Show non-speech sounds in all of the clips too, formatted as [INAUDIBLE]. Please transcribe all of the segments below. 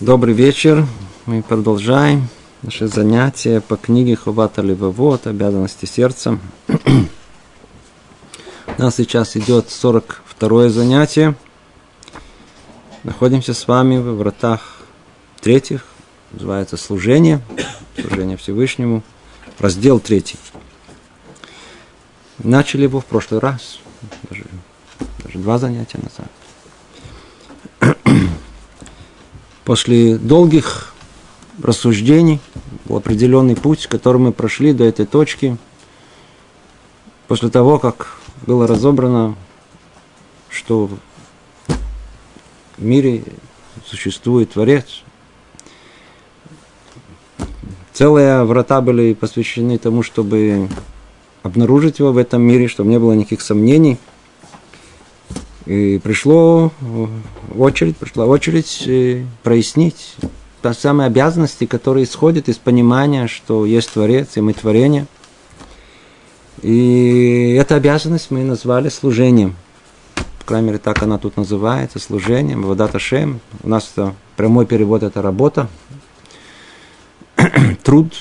Добрый вечер. Мы продолжаем наше занятие по книге Хувата Левовод «Обязанности сердца». У нас сейчас идет 42 занятие. Находимся с вами в вратах третьих. Называется «Служение». Служение Всевышнему. Раздел третий. Начали его в прошлый раз. Даже, даже два занятия назад. После долгих рассуждений, был определенный путь, который мы прошли до этой точки, после того, как было разобрано, что в мире существует Творец, целые врата были посвящены тому, чтобы обнаружить его в этом мире, чтобы не было никаких сомнений – и пришло очередь, пришла очередь э, прояснить те самые обязанности, которые исходят из понимания, что есть Творец, и мы творение. И эту обязанность мы назвали служением. По крайней мере, так она тут называется, служением, Вадата Шем. У нас это прямой перевод – это работа, [CLEARS THROAT] труд.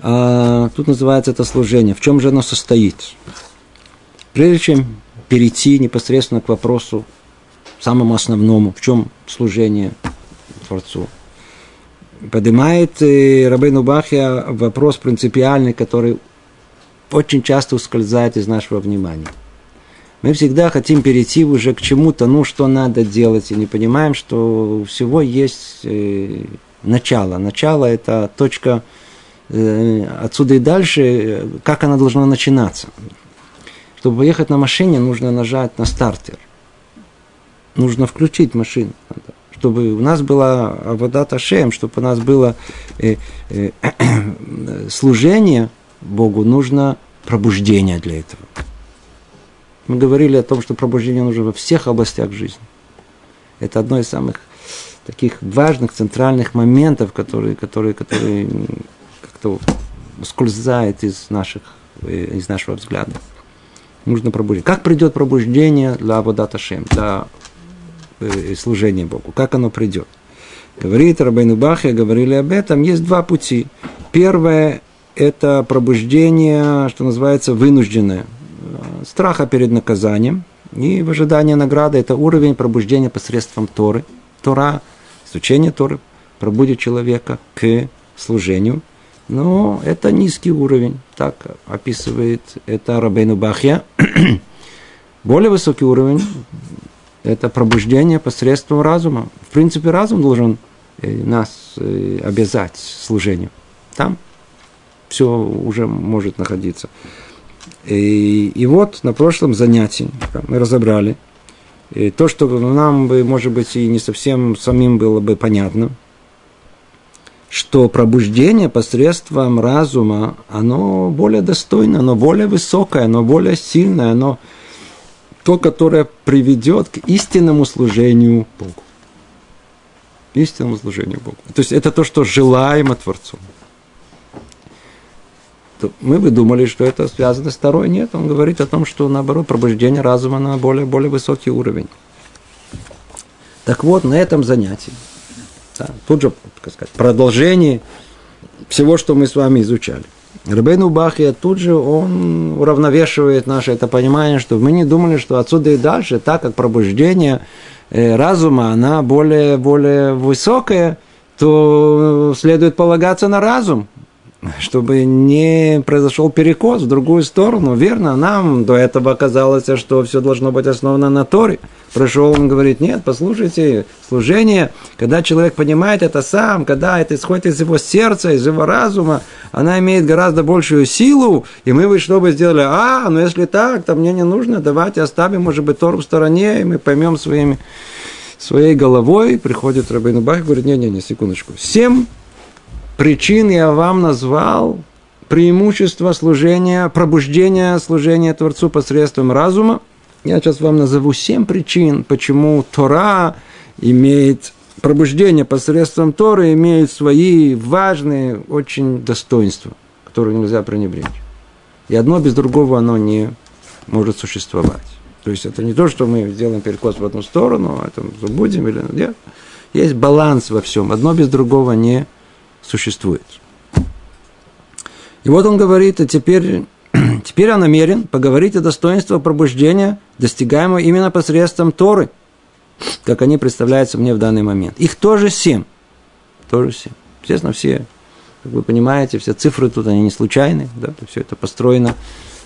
А тут называется это служение. В чем же оно состоит? Прежде чем перейти непосредственно к вопросу самому основному, в чем служение Творцу. Поднимает э, Рабейну Бахья вопрос принципиальный, который очень часто ускользает из нашего внимания. Мы всегда хотим перейти уже к чему-то, ну, что надо делать, и не понимаем, что у всего есть э, начало. Начало – это точка э, отсюда и дальше, как она должна начинаться. Чтобы поехать на машине, нужно нажать на стартер. Нужно включить машину. Чтобы у нас была вода Ташем, чтобы у нас было э, э, [CLEARS THROAT] служение Богу, нужно пробуждение для этого. Мы говорили о том, что пробуждение нужно во всех областях жизни. Это одно из самых таких важных, центральных моментов, которые, которые, которые как-то скользает из, наших, э, из нашего взгляда нужно пробудить. Как придет пробуждение для Аводата Шем, для э, служения Богу? Как оно придет? Говорит Рабейну Бахе, говорили об этом, есть два пути. Первое – это пробуждение, что называется, вынужденное. Страха перед наказанием и в ожидании награды – это уровень пробуждения посредством Торы. Тора, изучение Торы пробудит человека к служению – но это низкий уровень, так описывает это Рабейну Бахья. [CLEARS THROAT] Более высокий уровень – это пробуждение посредством разума. В принципе, разум должен э, нас э, обязать служению. Там все уже может находиться. И, и вот на прошлом занятии мы разобрали и то, что нам бы, может быть, и не совсем самим было бы понятно – что пробуждение посредством разума, оно более достойное, оно более высокое, оно более сильное, оно то, которое приведет к истинному служению Богу. Истинному служению Богу. То есть это то, что желаемо Творцу. Мы бы думали, что это связано с второй. Нет, он говорит о том, что наоборот, пробуждение разума на более, более высокий уровень. Так вот, на этом занятии да, тут же, так сказать, продолжение всего, что мы с вами изучали. Рабейну Бахия тут же он уравновешивает наше это понимание, что мы не думали, что отсюда и дальше, так как пробуждение э, разума, она более, более высокая, то следует полагаться на разум, чтобы не произошел перекос в другую сторону. Верно, нам до этого казалось, что все должно быть основано на Торе. Пришел, он говорит, нет, послушайте, служение, когда человек понимает это сам, когда это исходит из его сердца, из его разума, она имеет гораздо большую силу, и мы вы что бы сделали? А, ну если так, то мне не нужно, давайте оставим, может быть, Тору в стороне, и мы поймем своими, своей головой. Приходит Рабейн Бах и говорит, не-не-не, секундочку. Семь причин я вам назвал преимущество служения, пробуждения служения Творцу посредством разума. Я сейчас вам назову семь причин, почему Тора имеет пробуждение посредством Торы имеет свои важные очень достоинства, которые нельзя пренебречь. И одно без другого оно не может существовать. То есть это не то, что мы сделаем перекос в одну сторону, а это забудем или нет. Есть баланс во всем. Одно без другого не существует. И вот он говорит, а теперь, [CLEARS THROAT] теперь я намерен поговорить о достоинстве пробуждения, достигаемого именно посредством Торы, как они представляются мне в данный момент. Их тоже семь. Тоже семь. Естественно, все, как вы понимаете, все цифры тут, они не случайны, да, все это построено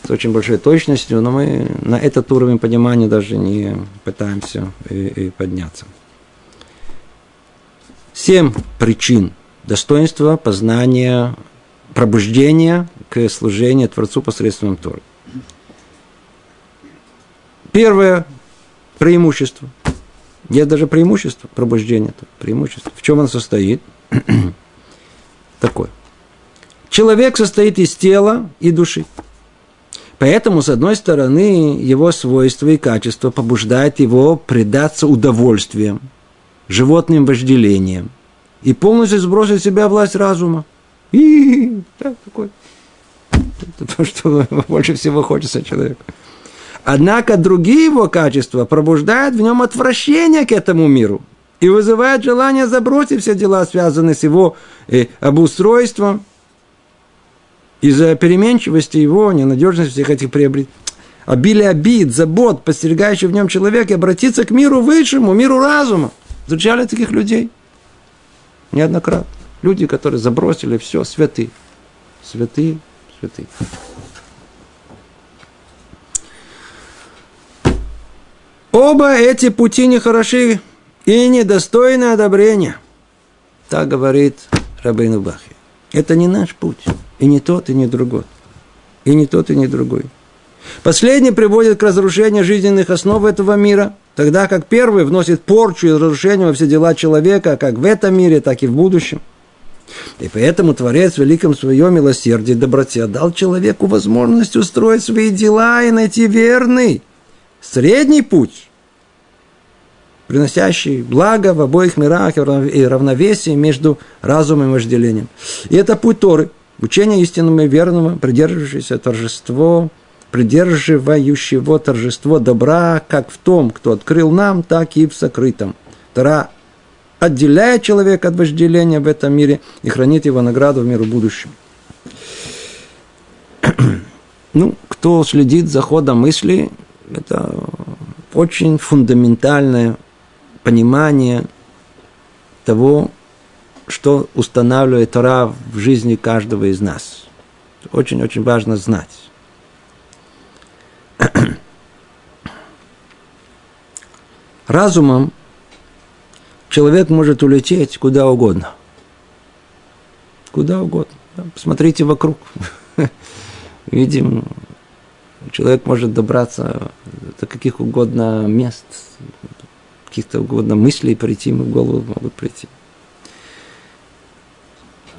с очень большой точностью, но мы на этот уровень понимания даже не пытаемся и, и подняться. Семь причин достоинства познания, пробуждения к служению Творцу посредством Торы. Первое преимущество. Есть даже преимущество пробуждения. Преимущество. В чем оно состоит? [CLEARS THROAT] Такое. Человек состоит из тела и души. Поэтому, с одной стороны, его свойства и качества побуждают его предаться удовольствиям, животным вожделением и полностью сбросить с себя власть разума. И да, такой. Это то, что больше всего хочется человеку. Однако другие его качества пробуждают в нем отвращение к этому миру и вызывают желание забросить все дела, связанные с его э, обустройством, из-за переменчивости его, ненадежности всех этих приобретений обилие обид, забот, постерегающий в нем человек, и обратиться к миру высшему, миру разума. Встречали таких людей неоднократно. Люди, которые забросили все, святые. Святые, святые. Оба эти пути нехороши и недостойны одобрения. Так говорит Рабейну Бахи. Это не наш путь. И не тот, и не другой. И не тот, и не другой. Последний приводит к разрушению жизненных основ этого мира, тогда как первый вносит порчу и разрушение во все дела человека, как в этом мире, так и в будущем. И поэтому Творец в великом своем милосердии и доброте дал человеку возможность устроить свои дела и найти верный средний путь, приносящий благо в обоих мирах и равновесие между разумом и вожделением. И это путь Торы, учение истинного и верного, придерживающееся торжество придерживающего торжество добра как в том, кто открыл нам, так и в сокрытом. Тора отделяет человека от вожделения в этом мире и хранит его награду в миру будущем. [CLEARS THROAT] ну, кто следит за ходом мысли, это очень фундаментальное понимание того, что устанавливает Тора в жизни каждого из нас. Очень-очень важно знать. [CLEARS THROAT] Разумом человек может улететь куда угодно. Куда угодно. Посмотрите вокруг. [LAUGHS] Видим, человек может добраться до каких угодно мест, каких-то угодно мыслей прийти, ему в голову могут прийти.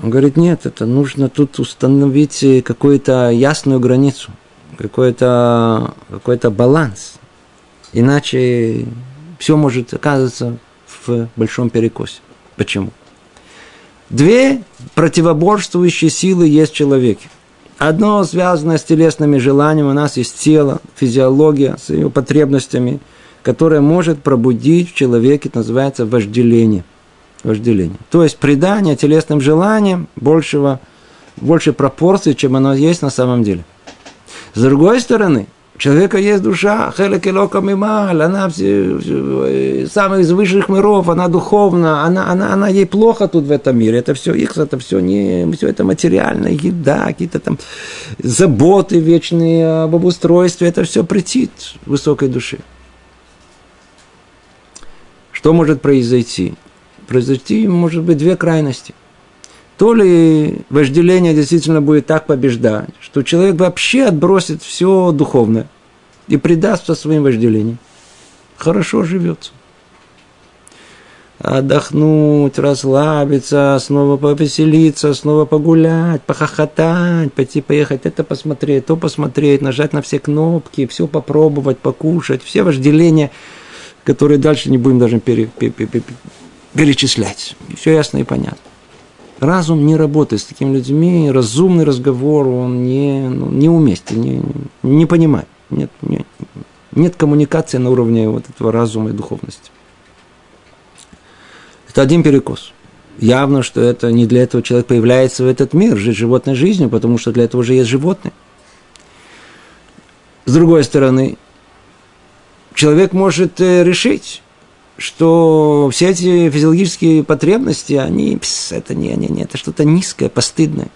Он говорит, нет, это нужно тут установить какую-то ясную границу какой-то какой баланс. Иначе все может оказаться в большом перекосе. Почему? Две противоборствующие силы есть в человеке. Одно связано с телесными желаниями, у нас есть тело, физиология с ее потребностями, которое может пробудить в человеке, это называется вожделение. Вожделение. То есть придание телесным желаниям большего, больше пропорций, чем оно есть на самом деле. С другой стороны, у человека есть душа, хелек мималь, она все, все, самых из высших миров, она духовна, она, она, она ей плохо тут в этом мире. Это все их, это все не, все это материальная еда, какие-то там заботы вечные об обустройстве, это все претит высокой душе. Что может произойти? Произойти может быть две крайности то ли вожделение действительно будет так побеждать, что человек вообще отбросит все духовное и предастся своим вожделениям. Хорошо живется. Отдохнуть, расслабиться, снова повеселиться, снова погулять, похохотать, пойти поехать, это посмотреть, то посмотреть, нажать на все кнопки, все попробовать, покушать, все вожделения, которые дальше не будем даже пере, пере, пере, перечислять. Все ясно и понятно разум не работает с такими людьми, разумный разговор, он не, ну, неуместен, не, не понимает. Нет, нет, нет коммуникации на уровне вот этого разума и духовности. Это один перекос. Явно, что это не для этого человек появляется в этот мир, жить животной жизнью, потому что для этого уже есть животные. С другой стороны, человек может э, решить, что все эти физиологические потребности, они, пс, это не, не, не, это что-то низкое, постыдное.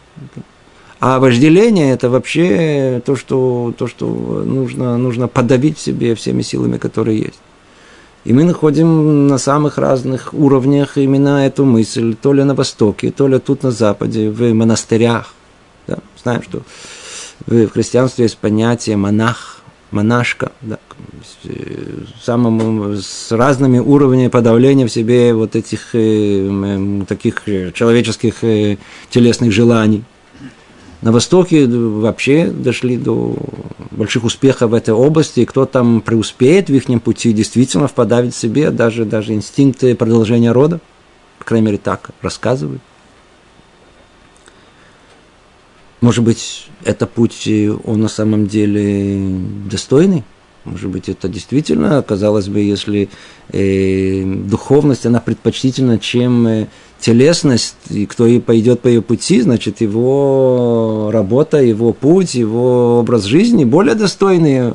А вожделение – это вообще то, что, то, что нужно, нужно подавить в себе всеми силами, которые есть. И мы находим на самых разных уровнях именно эту мысль, то ли на Востоке, то ли тут на Западе, в монастырях. Да? Знаем, что в христианстве есть понятие монах, монашка, да, самым, с разными уровнями подавления в себе вот этих э, таких человеческих э, телесных желаний. На Востоке вообще дошли до больших успехов в этой области, и кто там преуспеет в их пути, действительно впадает в себе даже, даже инстинкты продолжения рода, по крайней мере так рассказывают. Может быть, это путь, он на самом деле достойный? Может быть, это действительно, казалось бы, если э, духовность, она предпочтительна, чем э, телесность, и кто и пойдет по ее пути, значит, его работа, его путь, его образ жизни более достойный.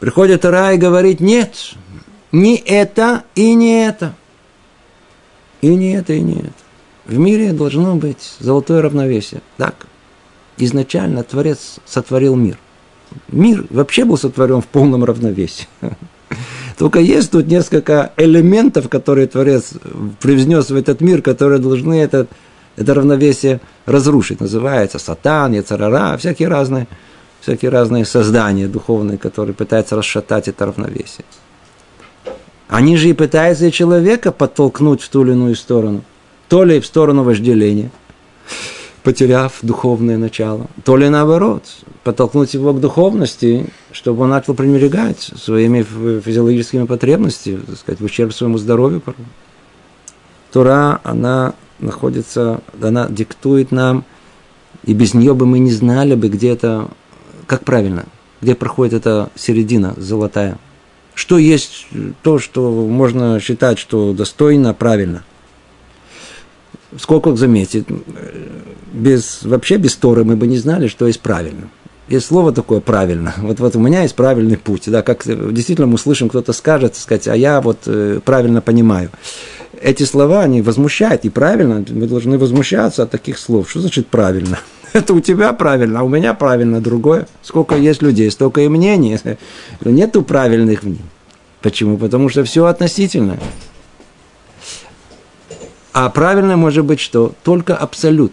Приходит Ра и говорит, нет, не это и не это. И не это, и не это. В мире должно быть золотое равновесие. Так, изначально Творец сотворил мир. Мир вообще был сотворен в полном равновесии. [LAUGHS] Только есть тут несколько элементов, которые Творец привнес в этот мир, которые должны это, это равновесие разрушить. Называется сатан, яцарара, всякие разные, всякие разные создания духовные, которые пытаются расшатать это равновесие. Они же и пытаются человека подтолкнуть в ту или иную сторону. То ли в сторону вожделения – потеряв духовное начало, то ли наоборот, подтолкнуть его к духовности, чтобы он начал пренебрегать своими физиологическими потребностями, так сказать, в ущерб своему здоровью. Тура, она находится, она диктует нам, и без нее бы мы не знали бы, где это, как правильно, где проходит эта середина золотая. Что есть то, что можно считать, что достойно, правильно – сколько заметит, без, вообще без Торы мы бы не знали, что есть правильно. Есть слово такое правильно. [LAUGHS] Вот, вот у меня есть правильный путь. Да, как действительно мы слышим, кто-то скажет, сказать, а я вот э, правильно понимаю. Эти слова, они возмущают, и правильно, мы должны возмущаться от таких слов. Что значит правильно? [LAUGHS] Это у тебя правильно, а у меня правильно другое. Сколько есть людей, столько и мнений. [LAUGHS] Нету правильных мнений. Почему? Потому что все относительно. А правильно может быть что? Только абсолют.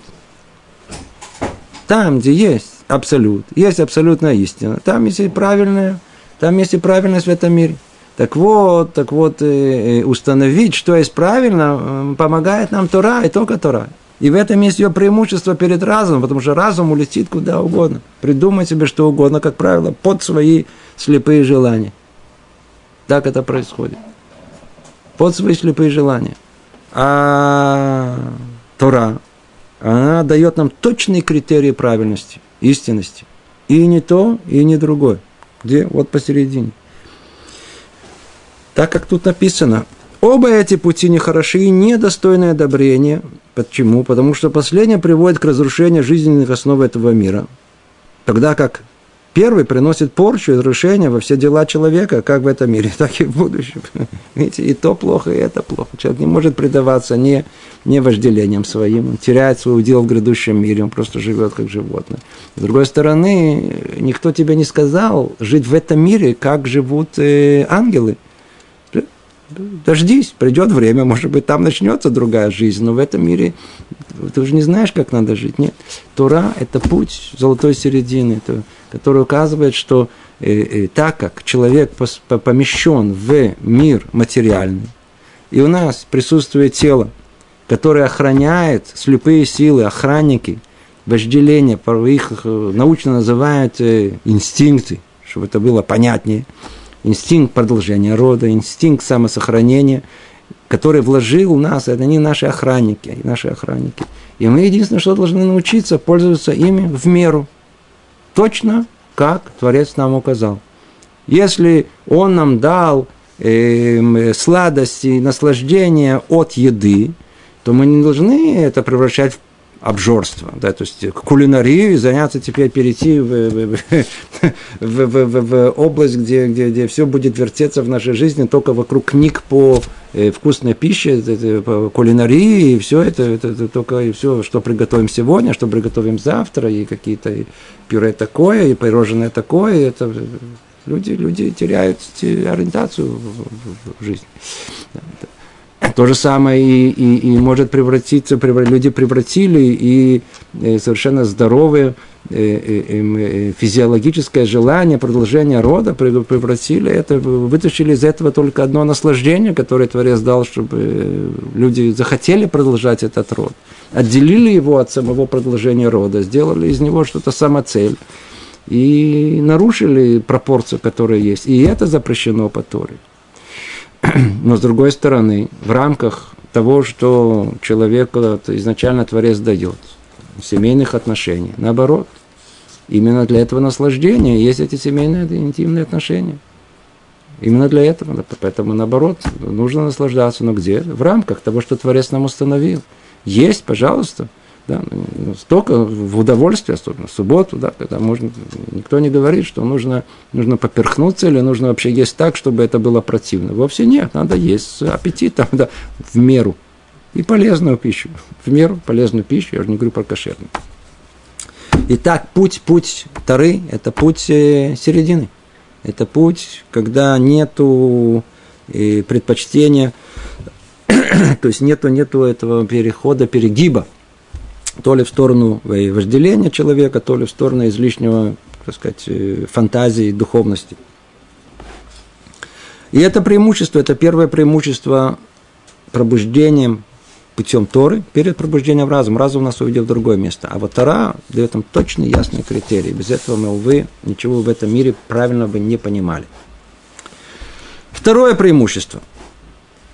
Там, где есть абсолют, есть абсолютная истина, там есть и правильное, там есть и правильность в этом мире. Так вот, так вот, э, э, установить, что есть правильно, помогает нам Тора, и только Тора. И в этом есть ее преимущество перед разумом, потому что разум улетит куда угодно. Придумай себе что угодно, как правило, под свои слепые желания. Так это происходит. Под свои слепые желания. А Тора, она дает нам точные критерии правильности, истинности. И не то, и не другое. Где? Вот посередине. Так как тут написано, оба эти пути нехороши и недостойны одобрения. Почему? Потому что последнее приводит к разрушению жизненных основ этого мира. Тогда как Первый приносит порчу и разрушение во все дела человека, как в этом мире, [LAUGHS] так и в будущем. Видите, и то плохо, и это плохо. Человек не может предаваться не, не вожделением своим, он теряет свой удел в грядущем мире, он просто живет как животное. С другой стороны, никто тебе не сказал жить в этом мире, как живут э, ангелы – дождись, придет время, может быть, там начнется другая жизнь, но в этом мире ты уже не знаешь, как надо жить. Нет. Тора – это путь золотой середины, который указывает, что э, э, так как человек помещен в мир материальный, и у нас присутствует тело, которое охраняет слепые силы, охранники, вожделение, их э, научно называют инстинкты, чтобы это было понятнее – инстинкт продолжения рода, инстинкт самосохранения, который вложил в нас, это не наши охранники, наши охранники. И мы единственное, что должны научиться пользоваться ими в меру. Точно, как Творец нам указал. Если Он нам дал э, сладости, наслаждения от еды, то мы не должны это превращать в обжорство, да, то есть кулинарию, заняться теперь, перейти в, в, [LAUGHS] в, в, в, в область, где, где, где все будет вертеться в нашей жизни только вокруг книг по э, вкусной пище, по кулинарии, и все это, это, это только и все, что приготовим сегодня, что приготовим завтра, и какие-то пюре такое, и пирожное такое, это люди, люди теряют ориентацию в, в, в жизни. То же самое и, и, и может превратиться, люди превратили и э, совершенно здоровые э, э, физиологическое желание продолжения рода превратили это, вытащили из этого только одно наслаждение, которое Творец дал, чтобы люди захотели продолжать этот род. Отделили его от самого продолжения рода, сделали из него что-то самоцель и нарушили пропорцию, которая есть. И это запрещено по Торе. [CLEARS THROAT] Но с другой стороны, в рамках того, что человеку изначально Творец дает, семейных отношений, наоборот, именно для этого наслаждения есть эти семейные интимные отношения. Именно для этого. Поэтому, наоборот, нужно наслаждаться. Но где? В рамках того, что Творец нам установил. Есть, пожалуйста. Да, ну, столько в удовольствие, особенно в субботу, да, когда можно, никто не говорит, что нужно, нужно поперхнуться или нужно вообще есть так, чтобы это было противно. Вовсе нет, надо есть с аппетитом, [LAUGHS] да, в меру. И полезную пищу. В меру полезную пищу, я уже не говорю про кошерную. Итак, путь, путь Тары – это путь э, середины. Это путь, когда нету э, предпочтения, [COUGHS] то есть нету, нету этого перехода, перегиба – то ли в сторону вожделения человека, то ли в сторону излишнего, так сказать, э, фантазии, духовности. И это преимущество, это первое преимущество пробуждением путем Торы перед пробуждением разума. Разум нас увидел в другое место. А вот Тора дает нам точные, ясные критерии. Без этого мы, увы, ничего в этом мире правильно бы не понимали. Второе преимущество –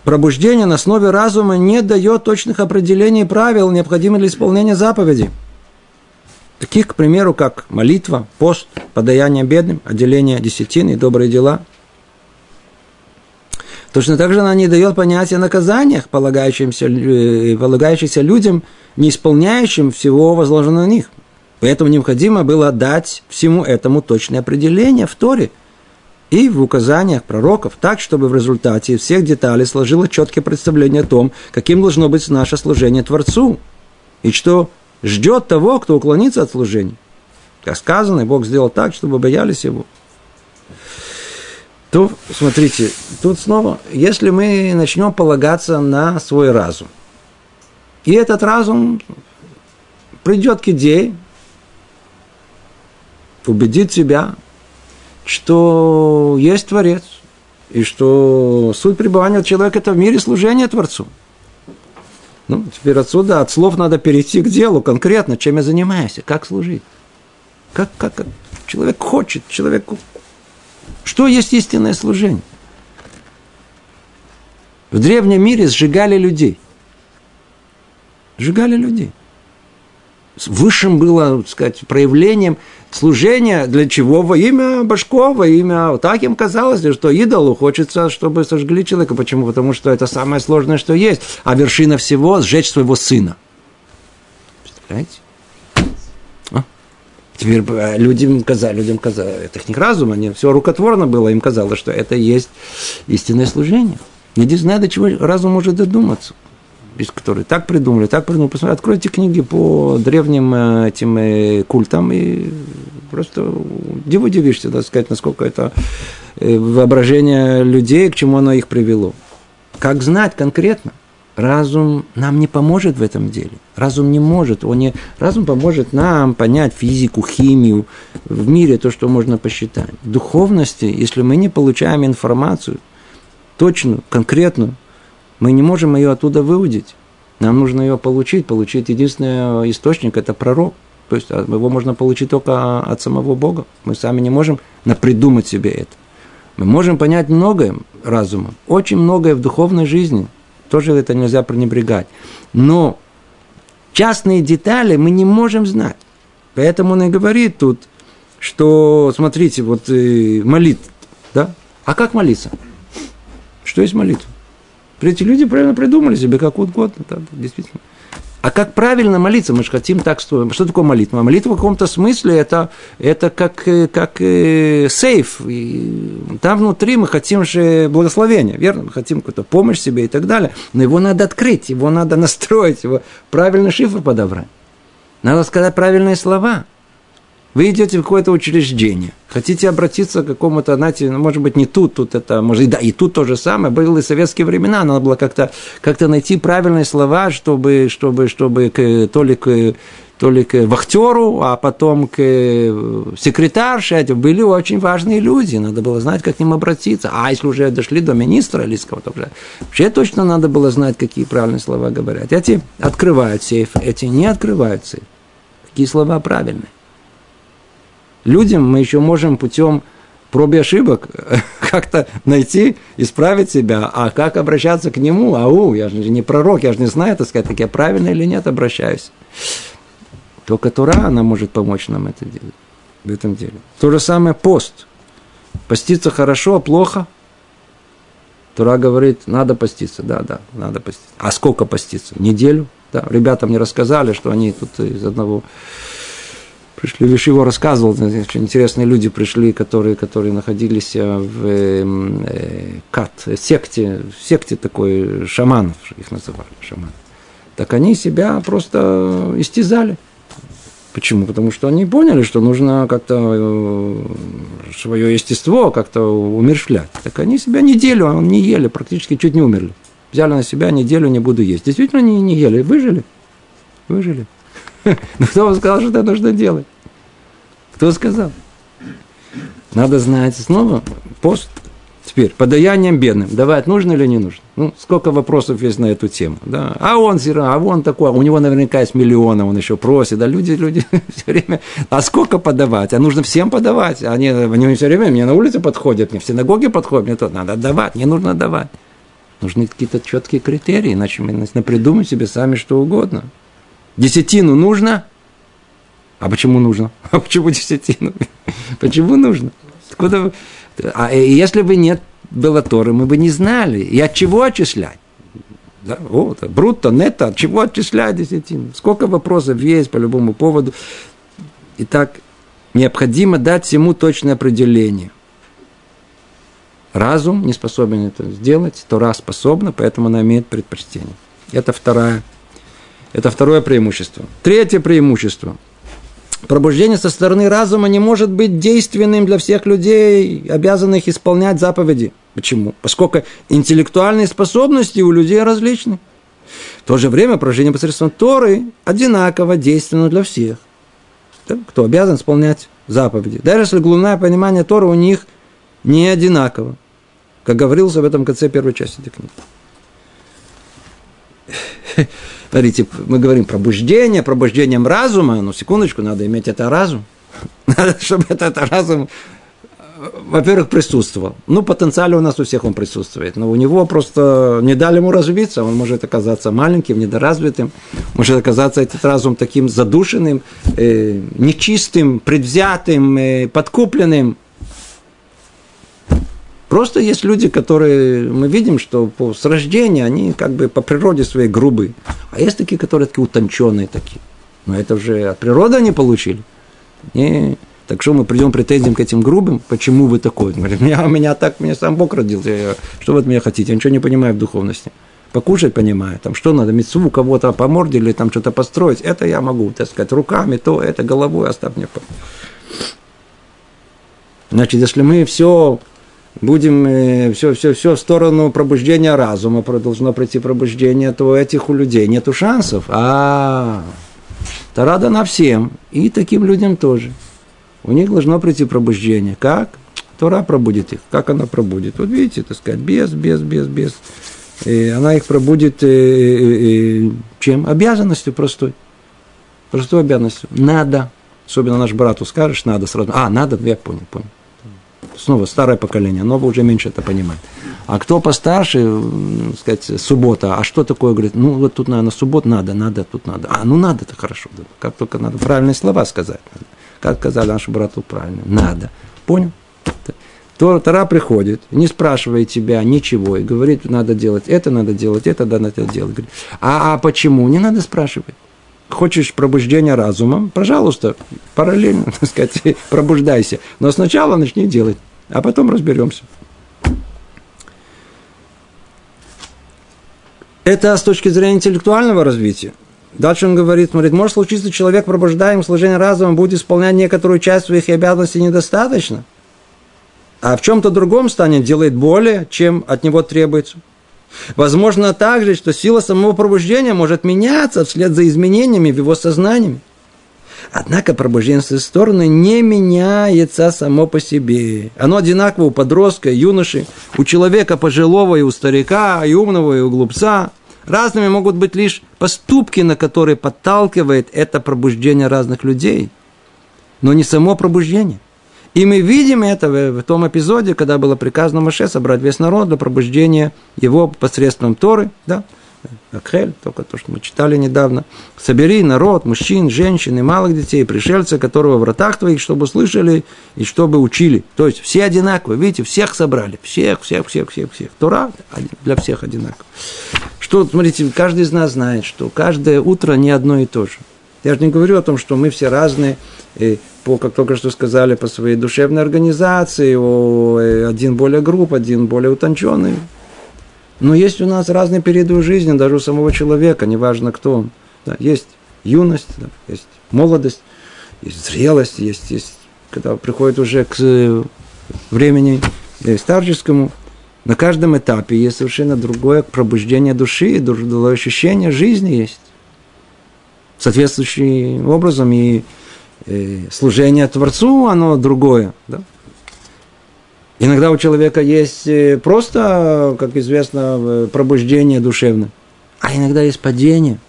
Пробуждение на основе разума не дает точных определений правил, необходимых для исполнения заповедей. Таких, к примеру, как молитва, пост, подаяние бедным, отделение десятины и добрые дела. Точно так же она не дает понятия о наказаниях, полагающимся, э, полагающихся людям, не исполняющим всего возложенного на них. Поэтому необходимо было дать всему этому точное определение в Торе – и в указаниях пророков, так, чтобы в результате всех деталей сложилось четкое представление о том, каким должно быть наше служение Творцу, и что ждет того, кто уклонится от служения. Как сказано, Бог сделал так, чтобы боялись Его. То, смотрите, тут снова, если мы начнем полагаться на свой разум, и этот разум придет к идее, убедит себя, что есть Творец, и что суть пребывания человека – это в мире служения Творцу. Ну, теперь отсюда, от слов надо перейти к делу конкретно, чем я занимаюсь, как служить. Как, как, как человек хочет, человеку. Что есть истинное служение? В древнем мире сжигали людей. Сжигали людей. Высшим было, так сказать, проявлением – служение для чего? Во имя Башкова, во имя... Так им казалось, что идолу хочется, чтобы сожгли человека. Почему? Потому что это самое сложное, что есть. А вершина всего – сжечь своего сына. Представляете? А? Теперь э, людям казалось, людям казалось, это их разум, они все рукотворно было, им казалось, что это есть истинное служение. Не знаю, до чего разум может додуматься без которой так придумали, так придумали. Посмотрите, откройте книги по древним э, этим э, культам и просто диву удивишься, так сказать, насколько это э, воображение людей, к чему оно их привело. Как знать конкретно? Разум нам не поможет в этом деле. Разум не может. Он не... Разум поможет нам понять физику, химию, в мире то, что можно посчитать. В духовности, если мы не получаем информацию точную, конкретную, мы не можем ее оттуда выудить. Нам нужно ее получить. Получить единственный источник – это пророк. То есть а, его можно получить только от самого Бога. Мы сами не можем напридумать себе это. Мы можем понять многое разумом, очень многое в духовной жизни. Тоже это нельзя пренебрегать. Но частные детали мы не можем знать. Поэтому он и говорит тут, что, смотрите, вот э, молит, да? А как молиться? Что есть молитва? Эти люди правильно придумали себе как угодно, да, действительно. А как правильно молиться? Мы же хотим так строить. Что такое молитва? Молитва в каком-то смысле это, это как, э, как э, сейф. И там внутри мы хотим же благословения, верно? Мы хотим какую-то помощь себе и так далее. Но его надо открыть, его надо настроить, его правильно шифр подобрать. Надо сказать правильные слова. Вы идете в какое-то учреждение, хотите обратиться к какому-то, знаете, ну, может быть, не тут, тут это, может, да, и тут то же самое, были советские времена, надо было как-то как найти правильные слова, чтобы, чтобы, чтобы к, то ли к то ли к вахтеру, а потом к секретарше. Это были очень важные люди. Надо было знать, как к ним обратиться. А если уже дошли до министра или кого-то уже, вообще точно надо было знать, какие правильные слова говорят. Эти открывают сейф, эти не открывают сейф. Какие слова правильные людям мы еще можем путем проб и ошибок [LAUGHS] как-то найти, исправить себя, а как обращаться к нему, ау, я же не пророк, я же не знаю, так сказать, так я правильно или нет обращаюсь. Только Тура, она может помочь нам это делать, в этом деле. То же самое пост. Поститься хорошо, а плохо. Тура говорит, надо поститься, да, да, надо поститься. А сколько поститься? Неделю? Да, ребята мне рассказали, что они тут из одного пришли, лишь его рассказывал, очень интересные люди пришли, которые, которые находились э, в э, кат, секте, секте такой шаманов, их называли шаманов. Так они себя просто истязали. Почему? Потому что они поняли, что нужно как-то э, свое естество как-то умершлять. Так они себя неделю они не ели, практически чуть не умерли. Взяли на себя неделю не буду есть. Действительно не, не ели, выжили. Выжили. Но кто вам сказал, что это нужно делать? Кто сказал? Надо знать снова пост. Теперь, подаянием бедным. Давать нужно или не нужно? Ну, сколько вопросов есть на эту тему. Да? А он зира, а он такой, у него наверняка есть миллионы, он еще просит. Да люди, люди [LAUGHS] все время, а сколько подавать? А нужно всем подавать. Они, они все время мне на улице подходят, мне в синагоге подходят, мне тут надо давать, не нужно давать. Нужны какие-то четкие критерии, иначе мы придумаем себе сами что угодно. Десятину нужно? А почему нужно? [LAUGHS] А почему десятину? [LAUGHS] Почему нужно? Откуда? А если бы нет было Торы, мы бы не знали. И от чего отчислять? Да, вот, брутто, нетто, от чего отчислять десятину? Сколько вопросов есть по любому поводу. Итак, необходимо дать всему точное определение. Разум не способен это сделать, Тора способна, поэтому она имеет предпочтение. Это вторая это второе преимущество. Третье преимущество. Пробуждение со стороны разума не может быть действенным для всех людей, обязанных исполнять заповеди. Почему? Поскольку интеллектуальные способности у людей различны. В то же время пробуждение посредством Торы одинаково действенно для всех. Кто обязан исполнять заповеди. Даже если глубное понимание Торы у них не одинаково. Как говорилось об этом в конце первой части этой книги. [LAUGHS] Смотрите, мы говорим пробуждение, пробуждением разума, но секундочку, надо иметь это разум. [LAUGHS] Надо, чтобы этот разум, во-первых, присутствовал. Ну, потенциально у нас у всех он присутствует, но у него просто не дали ему развиться, он может оказаться маленьким, недоразвитым, может оказаться этот разум таким задушенным, э, нечистым, предвзятым, э, подкупленным. Просто есть люди, которые мы видим, что по, с рождения они как бы по природе своей грубые. А есть такие, которые такие утонченные такие. Но это уже от природы они получили. Не, так что мы придем претензиям к этим грубым, почему вы такой? Говорит, меня, меня так, меня сам Бог родил. Я, что вы от меня хотите? Я ничего не понимаю в духовности. Покушать понимаю, там что надо, мецву кого-то по морде или там что-то построить, это я могу, так сказать, руками, то, это головой оставь мне. Значит, если мы все будем все, все, все в сторону пробуждения разума, должно пройти пробуждение, то этих у людей нету шансов. А Тара дана всем, и таким людям тоже. У них должно прийти пробуждение. Как? Тора пробудит их. Как она пробудит? Вот видите, так сказать, без, без, без, без. И она их пробудит э, э, э, чем? Обязанностью простой. Простой обязанностью. Надо. Особенно наш брату скажешь, надо сразу. А, надо, я понял, понял снова старое поколение, новое уже меньше это понимает. А кто постарше, сказать, суббота, а что такое, говорит, ну вот тут, наверное, суббот надо, надо, тут надо. А, ну надо, это хорошо. Как только надо правильные слова сказать. Как сказали наши брату правильно. Надо. Понял? то Тара приходит, не спрашивает тебя ничего, и говорит, надо делать это, надо делать это, да, надо делать. Говорит, а, а почему? Не надо спрашивать. Хочешь пробуждения разумом? Пожалуйста, параллельно, [LAUGHS] так сказать, пробуждайся. Но сначала начни делать, а потом разберемся. Это с точки зрения интеллектуального развития. Дальше он говорит, смотрит, может случиться, человек, пробуждаем служение разума, будет исполнять некоторую часть своих обязанностей недостаточно, а в чем-то другом станет делать более, чем от него требуется. Возможно также, что сила самого пробуждения может меняться вслед за изменениями в его сознании. Однако пробуждение с этой стороны не меняется само по себе. Оно одинаково у подростка, юноши, у человека пожилого и у старика, и умного, и у глупца – Разными могут быть лишь поступки, на которые подталкивает это пробуждение разных людей, но не само пробуждение. И мы видим это в, том эпизоде, когда было приказано Маше собрать весь народ для пробуждения его посредством Торы, да, Акхель, только то, что мы читали недавно. Собери народ, мужчин, женщин и малых детей, пришельцы, которые в вратах твоих, чтобы услышали и чтобы учили. То есть все одинаковые, видите, всех собрали, всех, всех, всех, всех, всех. Тора для всех одинаково. Что, смотрите, каждый из нас знает, что каждое утро не одно и то же. Я же не говорю о том, что мы все разные, и по, как только что сказали, по своей душевной организации, о, один более груб, один более утонченный. Но есть у нас разные периоды жизни, даже у самого человека, неважно кто он. Да, есть юность, да, есть молодость, есть зрелость, есть, есть когда приходит уже к э, времени э, старческому, на каждом этапе есть совершенно другое пробуждение души, другое ощущение жизни есть. Соответствующим образом и, и служение Творцу, оно другое. Да? Иногда у человека есть э, просто, как известно, э, пробуждение душевное, а иногда есть падение.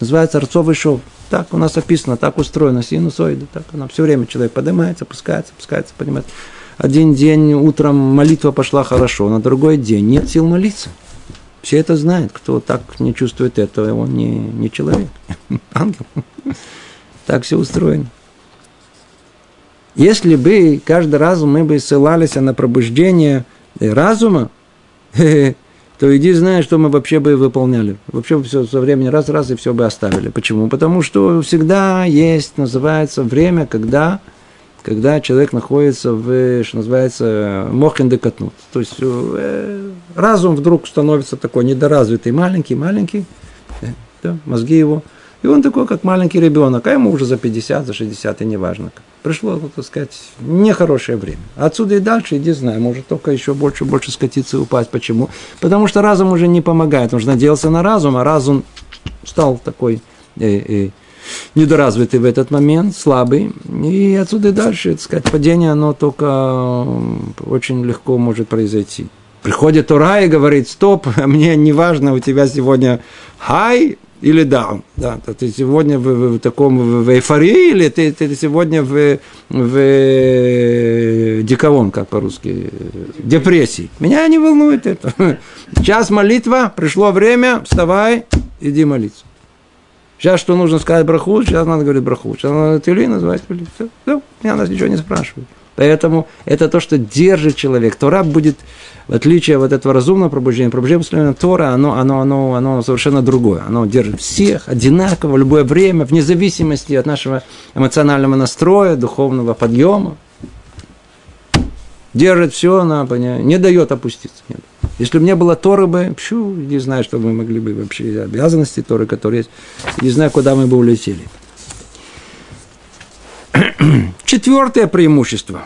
Называется арцовый шов. Так у нас описано, так устроено, синусоиды. Так она все время человек поднимается, опускается, опускается, поднимается. Один день утром молитва пошла хорошо, на другой день нет сил молиться. Все это знают. Кто так не чувствует этого, он не, не человек. [LAUGHS] Ангел. Так все устроено. Если бы каждый раз мы бы ссылались на пробуждение разума, [LAUGHS] то иди знай, что мы вообще бы выполняли. Вообще все со времени раз-раз и все бы оставили. Почему? Потому что всегда есть, называется, время, когда, когда человек находится в, что называется, мохендекатнут. То есть э, разум вдруг становится такой недоразвитый, маленький, маленький, э, да, мозги его. И он такой, как маленький ребенок, а ему уже за 50, за 60, и неважно пришло, так сказать, нехорошее время. Отсюда и дальше, иди знаю, может только еще больше больше скатиться и упасть. Почему? Потому что разум уже не помогает. Он же надеялся на разум, а разум стал такой э, э, недоразвитый в этот момент, слабый. И отсюда и дальше, так сказать, падение, оно только э, очень легко может произойти. Приходит Тора и говорит, стоп, [LAUGHS] мне не важно, у тебя сегодня хай, или даун. Да, ты сегодня в, в, таком в, в эйфории, или ты, ты сегодня в, в диковон, как по-русски, депрессии. Меня не волнует это. [LAUGHS] Сейчас молитва, пришло время, вставай, иди молиться. Сейчас что нужно сказать браху, сейчас надо говорить браху. Сейчас надо тюли назвать тюли. Все, все, меня нас ничего не спрашивают. Поэтому это то, что держит человек. Тора будет, в отличие от этого разумного пробуждения, пробуждение после Тора, оно, оно, оно, оно совершенно другое. Оно держит всех одинаково в любое время, вне зависимости от нашего эмоционального настроя, духовного подъема. Держит все, на, не дает опуститься. Нет. Если бы не было Торы бы, пшу, не знаю, что мы могли бы вообще, обязанности Торы, которые есть, не знаю, куда мы бы улетели. [CLEARS THROAT] Четвертое преимущество.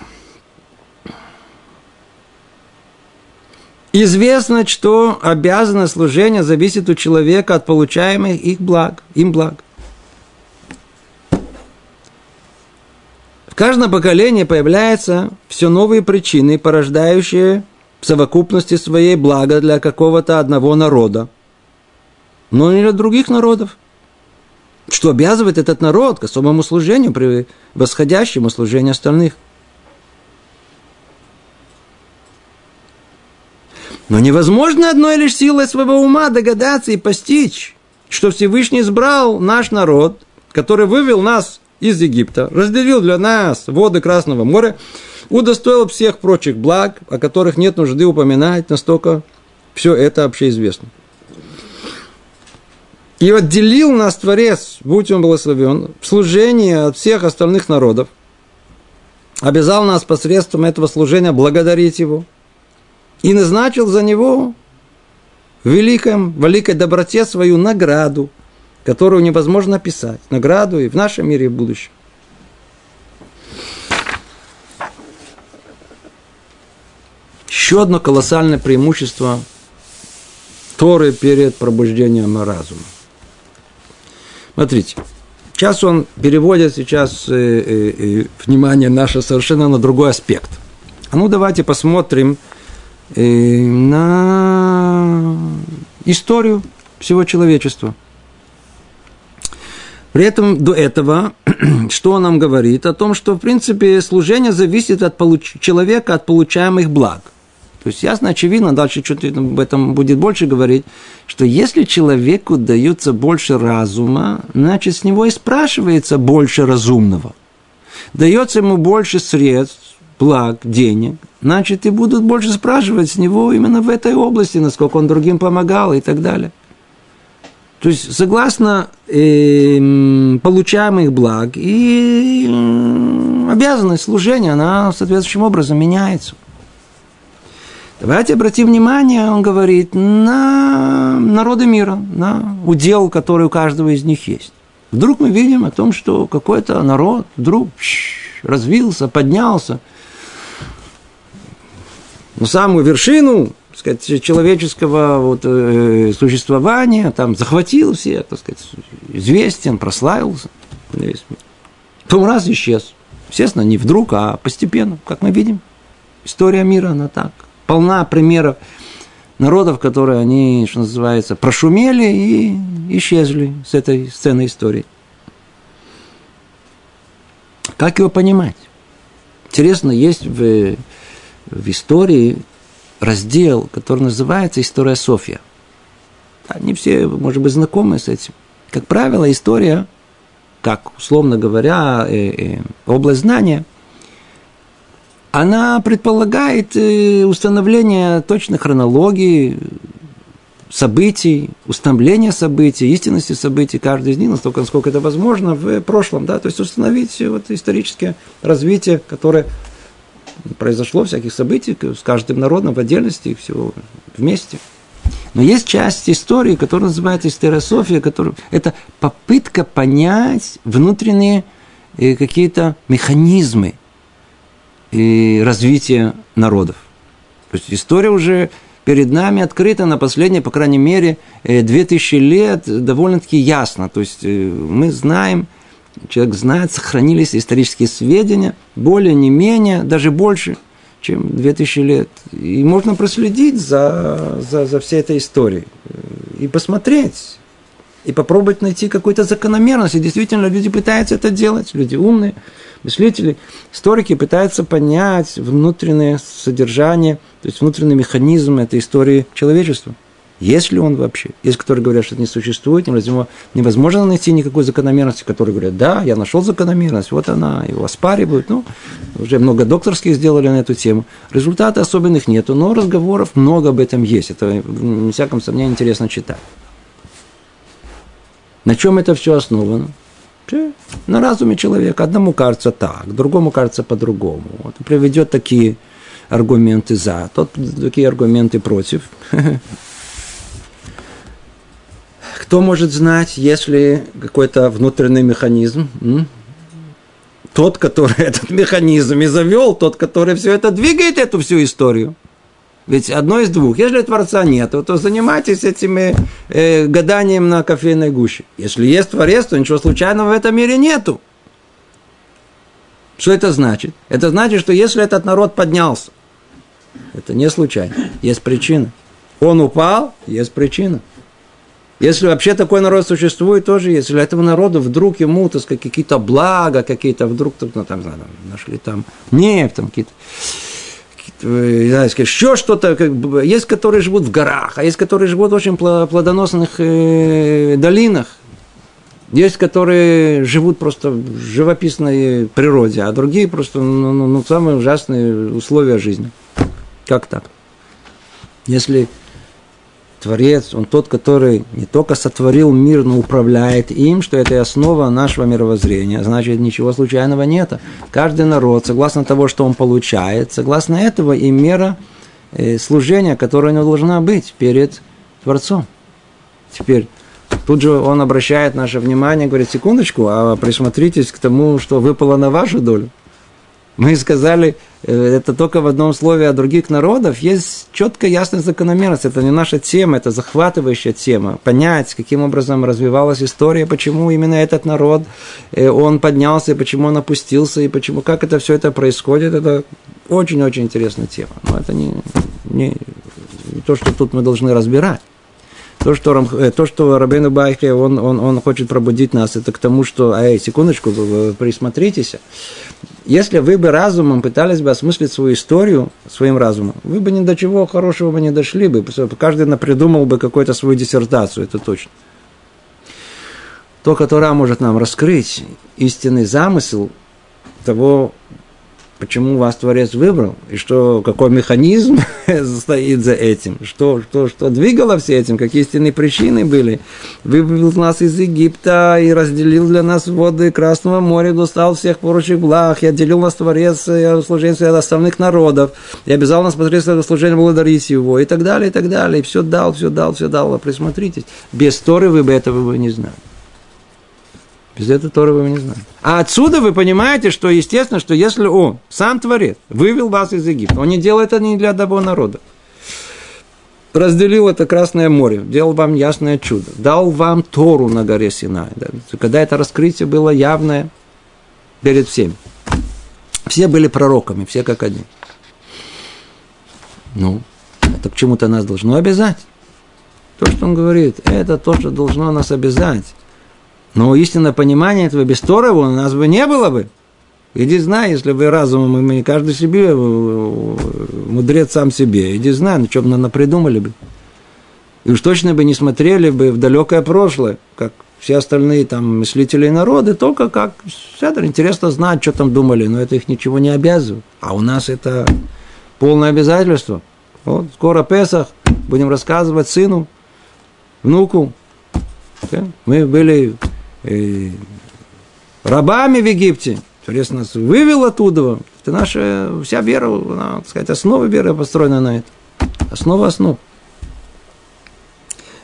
Известно, что обязанность служения зависит у человека от получаемых их благ, им благ. В каждом поколении появляются все новые причины, порождающие в совокупности своей блага для какого-то одного народа, но не для других народов что обязывает этот народ к особому служению, при восходящему служению остальных. Но невозможно одной лишь силой своего ума догадаться и постичь, что Всевышний избрал наш народ, который вывел нас из Египта, разделил для нас воды Красного моря, удостоил всех прочих благ, о которых нет нужды упоминать, настолько все это общеизвестно. И отделил нас Творец, будь он благословен, в служении от всех остальных народов. Обязал нас посредством этого служения благодарить Его. И назначил за него в великом, великой доброте свою награду, которую невозможно описать. Награду и в нашем мире, и в будущем. Еще одно колоссальное преимущество Торы перед пробуждением разума. Смотрите, сейчас он переводит сейчас э, э, э, внимание наше совершенно на другой аспект. А ну давайте посмотрим на историю всего человечества. При этом до этого, [CLEARS THROAT] что он нам говорит? О том, что, в принципе, служение зависит от получ... человека от получаемых благ. То есть ясно, очевидно, дальше что-то об этом будет больше говорить, что если человеку дается больше разума, значит, с него и спрашивается больше разумного. Дается ему больше средств, благ, денег, значит, и будут больше спрашивать с него именно в этой области, насколько он другим помогал и так далее. То есть, согласно э, получаемых благ и э, обязанность служения, она соответствующим образом меняется. Давайте обратим внимание, он говорит, на народы мира, на удел, который у каждого из них есть. Вдруг мы видим о том, что какой-то народ вдруг развился, поднялся на самую вершину сказать, человеческого вот, э, существования, там захватил всех, так сказать, известен, прославился. Потом раз исчез. Естественно, не вдруг, а постепенно, как мы видим. История мира, она так полна примеров народов, которые они, что называется, прошумели и исчезли с этой сцены истории. Как его понимать? Интересно, есть в, в истории раздел, который называется «История София». Они все, может быть, знакомы с этим. Как правило, история, как, условно говоря, э, э, область знания – она предполагает э, установление точной хронологии событий, установление событий, истинности событий, каждый из них, настолько, насколько это возможно, в прошлом, да, то есть установить вот историческое развитие, которое произошло, всяких событий, с каждым народом в отдельности, и всего вместе. Но есть часть истории, которая называется исторософия, которая это попытка понять внутренние э, какие-то механизмы, и развития народов. То есть история уже перед нами открыта на последние, по крайней мере, 2000 лет довольно-таки ясно. То есть э, мы знаем, человек знает, сохранились исторические сведения, более не менее, даже больше, чем 2000 лет. И можно проследить за, за, за всей этой историей э, и посмотреть, и попробовать найти какую-то закономерность. И действительно люди пытаются это делать, люди умные мыслители, историки пытаются понять внутреннее содержание, то есть внутренний механизм этой истории человечества. Есть ли он вообще? Есть, которые говорят, что это не существует, невозможно найти никакой закономерности, которые говорят, да, я нашел закономерность, вот она, его оспаривают. Ну, уже много докторских сделали на эту тему. Результатов особенных нету, но разговоров много об этом есть. Это, в всяком сомнении, интересно читать. На чем это все основано? На разуме человека. Одному кажется так, другому кажется по-другому. Вот приведет такие аргументы за, тот такие аргументы против. [LAUGHS] Кто может знать, если какой-то внутренний механизм, тот, который [LAUGHS] этот механизм и завел, тот, который все это двигает, эту всю историю. Ведь одно из двух. Если Творца нет, то занимайтесь этими э, гаданием на кофейной гуще. Если есть Творец, то ничего случайного в этом мире нету. Что это значит? Это значит, что если этот народ поднялся, это не случайно, есть причина. Он упал, есть причина. Если вообще такой народ существует, тоже если этому народу вдруг ему, так сказать, какие-то блага, какие-то вдруг, ну, там, нашли там нефть, там какие-то не знаю, еще что-то, как бы, есть, которые живут в горах, а есть, которые живут в очень плодоносных э, долинах. Есть, которые живут просто в живописной природе, а другие просто ну, ну, ну, самые ужасные условия жизни. Как так? Если Творец, он тот, который не только сотворил мир, но управляет им, что это основа нашего мировоззрения. Значит, ничего случайного нет. Каждый народ, согласно того, что он получает, согласно этого и мера э, служения, которое у него должна быть перед Творцом. Теперь, Тут же он обращает наше внимание, говорит, секундочку, а присмотритесь к тому, что выпало на вашу долю. Мы сказали, э, это только в одном слове, а других народов есть четкая ясная закономерность. Это не наша тема, это захватывающая тема. Понять, каким образом развивалась история, почему именно этот народ, э, он поднялся, почему он опустился, и почему, как это все это происходит, это очень-очень интересная тема. Но это не, не то, что тут мы должны разбирать. То, что, э, то, что Рабейну Байхе, он, он, он хочет пробудить нас, это к тому, что, эй, секундочку, присмотритесь. Если вы бы разумом пытались бы осмыслить свою историю своим разумом, вы бы ни до чего хорошего бы не дошли бы. Каждый напридумал бы какую-то свою диссертацию, это точно. То, которое может нам раскрыть истинный замысел того, почему вас Творец выбрал, и что, какой механизм [LAUGHS] стоит за этим, что, что, что двигало все этим, какие истинные причины были. Вывел нас из Египта и разделил для нас воды Красного моря, достал всех прочих благ, и отделил нас Творец и служение от остальных народов, и обязал нас посмотреть служение благодарить его, и так далее, и так далее. И все дал, все дал, все дал. Присмотритесь. Без Торы вы бы этого бы не знали. Без этого Торы вы не знаете. А отсюда вы понимаете, что естественно, что если он, сам Творец, вывел вас из Египта, он не делает это не для одного народа. Разделил это Красное море, делал вам ясное чудо, дал вам Тору на горе Синай. Да? Когда это раскрытие было явное перед всеми. Все были пророками, все как один. Ну, это к чему-то нас должно обязать. То, что он говорит, это то, что должно нас обязать. Но истинное понимание этого без Тора у нас бы не было бы. Иди знай, если вы разумом, мы каждый себе, э, мудрец сам себе, иди знай, на чем нам придумали бы. И уж точно бы не смотрели бы в далекое прошлое, как все остальные там мыслители народы, только как Седр, интересно знать, что там думали, но это их ничего не обязывает. А у нас это полное обязательство. Вот скоро Песах, будем рассказывать сыну, внуку. Мы были э, рабами в Египте. Творец нас вывел оттуда. Это наша вся вера, она, так сказать, основа веры построена на это. Основа основ.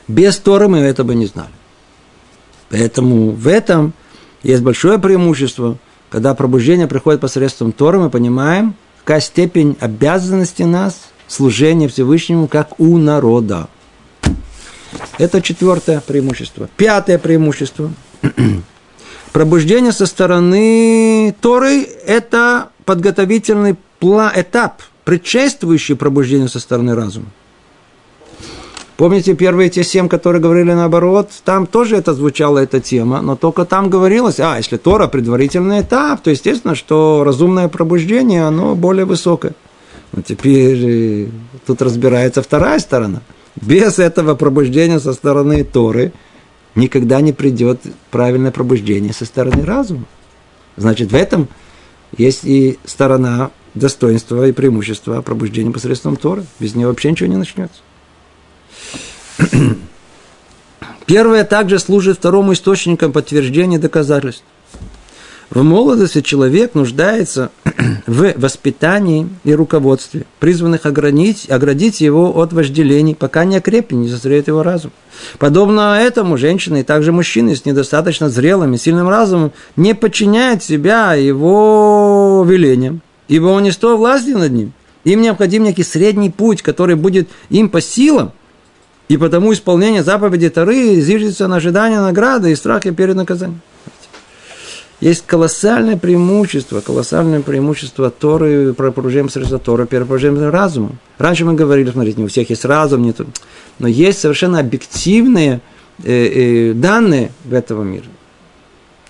Без Торы мы этого бы не знали. Поэтому в этом есть большое преимущество, когда пробуждение приходит посредством Торы, мы понимаем, какая степень обязанности нас служения Всевышнему, как у народа. Это четвертое преимущество. Пятое преимущество – [CLEARS THROAT] Пробуждение со стороны Торы – это подготовительный этап, предшествующий пробуждению со стороны разума. Помните первые те семь, которые говорили наоборот? Там тоже это звучала эта тема, но только там говорилось, а, если Тора предварительный этап, то естественно, что разумное пробуждение, оно более высокое. Но теперь э, тут разбирается вторая сторона. Без этого пробуждения со стороны Торы – никогда не придет правильное пробуждение со стороны разума. Значит, в этом есть и сторона достоинства и преимущества пробуждения посредством Тора. Без нее вообще ничего не начнется. [CLEARS THROAT] Первое также служит второму источником подтверждения доказательств. В молодости человек нуждается в воспитании и руководстве, призванных оградить, оградить его от вожделений, пока не окрепнет, не зазреет его разум. Подобно этому женщины и также мужчины с недостаточно зрелым и сильным разумом не подчиняют себя его велениям, ибо он не стоит власти над ним. Им необходим некий средний путь, который будет им по силам, и потому исполнение заповеди Тары зиждется на ожидание награды и страхе перед наказанием. Есть колоссальное преимущество, колоссальное преимущество Торы, пропоружаем средства Торы, пропоружаем разумом. Раньше мы говорили, смотрите, не у всех есть разум, нет, но есть совершенно объективные э, э, данные в этого мира.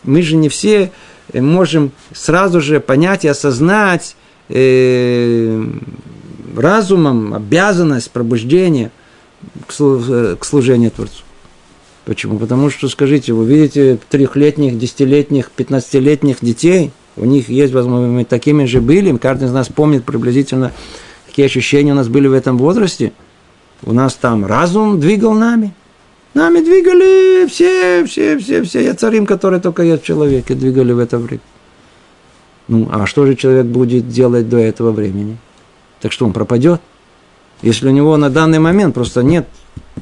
Мы же не все э, можем сразу же понять и осознать э, разумом обязанность пробуждения к, служению Творцу. Почему? Потому что, скажите, вы видите трехлетних, десятилетних, пятнадцатилетних детей, у них есть, возможно, мы такими же были, каждый из нас помнит приблизительно, какие ощущения у нас были в этом возрасте. У нас там разум двигал нами. Нами двигали все, все, все, все я царим, которые только есть в человеке, двигали в это время. Ну, а что же человек будет делать до этого времени? Так что он пропадет? Если у него на данный момент просто нет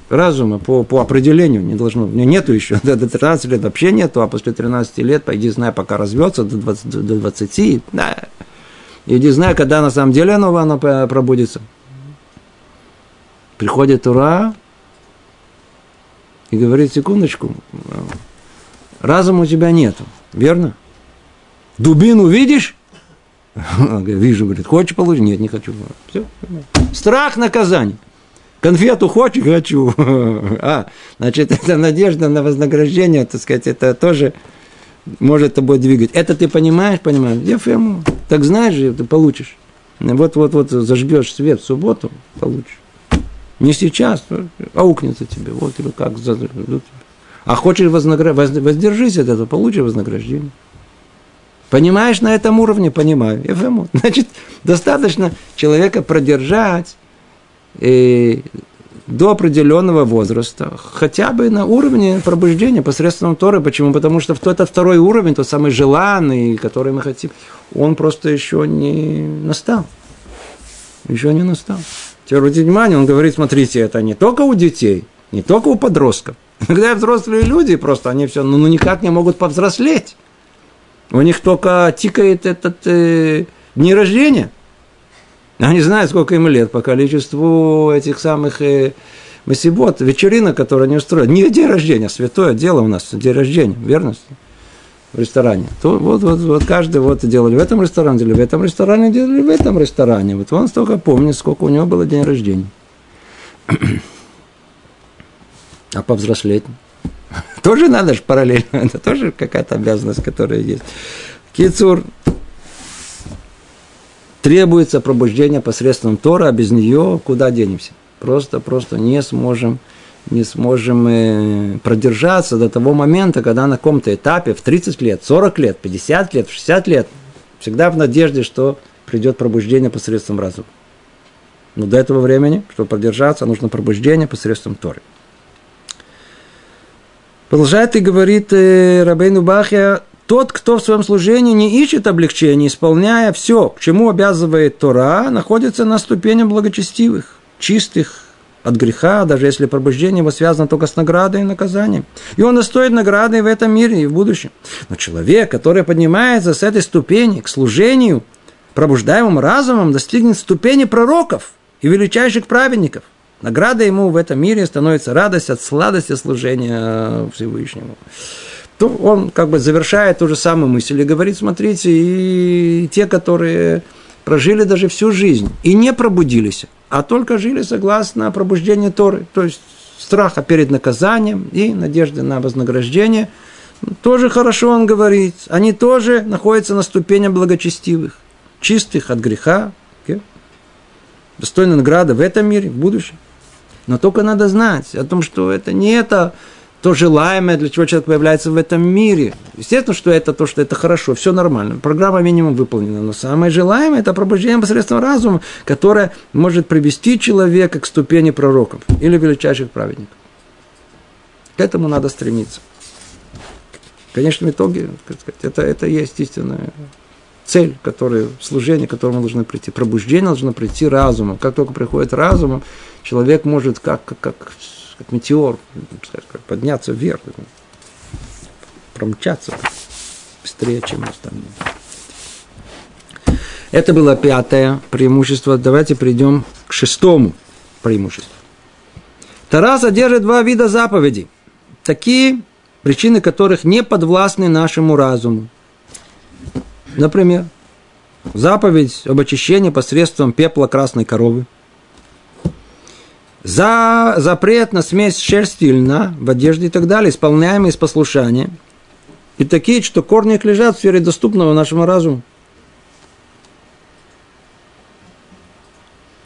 разума по, по определению, не должно, нету еще, до, до 13 лет вообще нету, а после 13 лет, пойди знай, пока развется, до 20, до 20 да. иди знай, когда на самом деле оно, оно пробудится. Приходит Ура и говорит, секундочку, разума у тебя нету, верно? Дубину видишь? [LAUGHS] Вижу, говорит, хочешь получить? Нет, не хочу. Все. Страх наказания. Конфету хочешь? Хочу. [LAUGHS] А, значит, это надежда на вознаграждение, так сказать, это тоже может тобой двигать. Это ты понимаешь, понимаешь? Ефему. Так знаешь же, ты получишь. Вот-вот-вот зажгешь свет в субботу, получишь. Не сейчас, аукнется тебе. Вот или как. А хочешь вознаграждение, воздержись от этого, получишь вознаграждение. Понимаешь на этом уровне? Понимаю. [LAUGHS] Значит, достаточно человека продержать и до определенного возраста, хотя бы на уровне пробуждения посредством Торы. Почему? Потому что этот второй уровень, тот самый желанный, который мы хотим, он просто еще не настал. Еще не настал. Теперь обратите внимание, он говорит, смотрите, это не только у детей, не только у подростков. [LAUGHS] Иногда взрослые люди просто, они все, ну, ну никак не могут повзрослеть. У них только тикает этот э, дни рождения. Они знают, сколько им лет по количеству этих самых э, масибот, вечеринок, которые они устроят. Не день рождения, святое дело у нас, день рождения, верно? В ресторане. То, вот, вот, вот каждый вот делали в этом ресторане, делали в этом ресторане, делали в этом ресторане. Вот он столько помнит, сколько у него было день рождения. [CLEARS THROAT] а повзрослеть [LAUGHS] тоже надо же параллельно, это тоже какая-то обязанность, которая есть. Кицур, требуется пробуждение посредством Тора, а без нее куда денемся? Просто, просто не сможем, не сможем э, продержаться до того момента, когда на каком-то этапе в 30 лет, 40 лет, 50 лет, 60 лет, всегда в надежде, что придет пробуждение посредством разума. Но до этого времени, чтобы продержаться, нужно пробуждение посредством Торы. Продолжает и говорит э, Рабейну Бахья, тот, кто в своем служении не ищет облегчения, исполняя все, к чему обязывает Тора, находится на ступени благочестивых, чистых от греха, даже если пробуждение его связано только с наградой и наказанием. И он достоин награды в этом мире и в будущем. Но человек, который поднимается с этой ступени к служению, пробуждаемым разумом, достигнет ступени пророков и величайших праведников – Награда ему в этом мире становится радость от сладости служения Всевышнему. То он как бы завершает ту же самую мысль и говорит, смотрите, и те, которые прожили даже всю жизнь и не пробудились, а только жили согласно пробуждению Торы, то есть страха перед наказанием и надежды на вознаграждение, тоже хорошо он говорит, они тоже находятся на ступени благочестивых, чистых от греха, достойны награды в этом мире, в будущем. Но только надо знать о том, что это не это то желаемое, для чего человек появляется в этом мире. Естественно, что это то, что это хорошо, все нормально. Программа минимум выполнена. Но самое желаемое – это пробуждение посредством разума, которое может привести человека к ступени пророков или величайших праведников. К этому надо стремиться. В конечном итоге, это, это есть истинная цель, которая, служение, к которому должно прийти. Пробуждение должно прийти разумом. Как только приходит разумом, человек может как, как, как, как метеор как подняться вверх, промчаться быстрее, чем остальные. Это было пятое преимущество. Давайте перейдем к шестому преимуществу. Тара содержит два вида заповедей. Такие, причины которых не подвластны нашему разуму. Например, заповедь об очищении посредством пепла красной коровы. За запрет на смесь шерсти и льна в одежде и так далее, исполняемый из послушания. И такие, что корни их лежат в сфере доступного нашему разуму.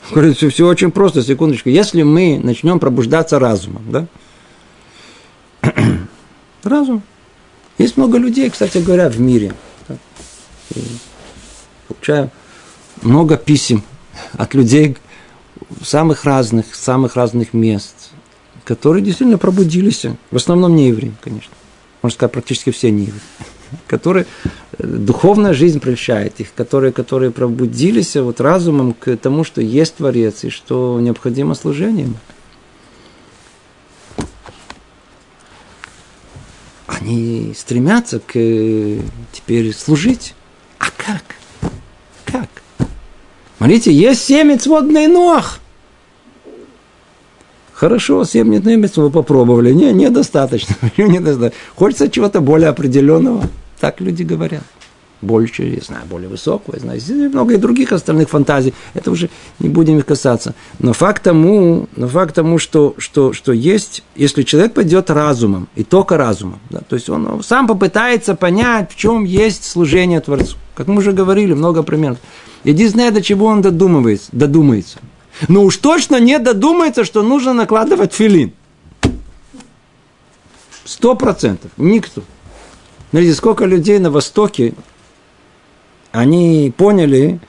Говорится, все очень просто, секундочку. Если мы начнем пробуждаться разумом, да, [CLEARS THROAT] разум. Есть много людей, кстати говоря, в мире. Получаю много писем от людей самых разных, самых разных мест, которые действительно пробудились. В основном не евреи, конечно. Можно сказать, практически все не евреи. [LAUGHS] Которые э, духовная жизнь прельщает их, которые, которые пробудились вот разумом к тому, что есть Творец и что необходимо служение. Они стремятся к э, теперь служить. А как? Как? Смотрите, есть семь сводный ног. Хорошо, семь немец мы попробовали. Не, [LAUGHS] недостаточно. Хочется чего-то более определенного. Так люди говорят. Больше, я знаю, более высокого, я знаю, много и других остальных фантазий. Это уже не будем их касаться. Но факт тому, но факт тому что, что, что есть, если человек пойдет разумом, и только разумом, да, то есть он сам попытается понять, в чем есть служение Творцу. Как мы уже говорили, много примеров. Единственное, до чего он додумывается, додумается – но уж точно не додумается, что нужно накладывать филин. Сто процентов. Никто. Смотрите, сколько людей на Востоке, они поняли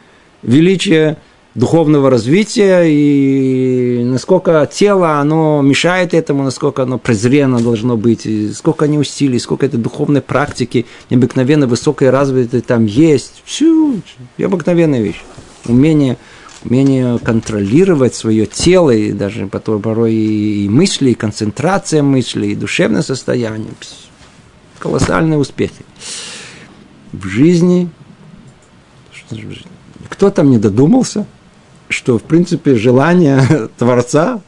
величие духовного развития и насколько тело, оно мешает этому, насколько оно презренно должно быть, и сколько они усилий, сколько этой духовной практики необыкновенно высокой развитой там есть. Все, обыкновенная вещь. Умение умение контролировать свое тело, и даже порой и мысли, и концентрация мыслей, и душевное состояние. Колоссальные успехи. В жизни, кто там не додумался, что, в принципе, желание [LAUGHS] Творца,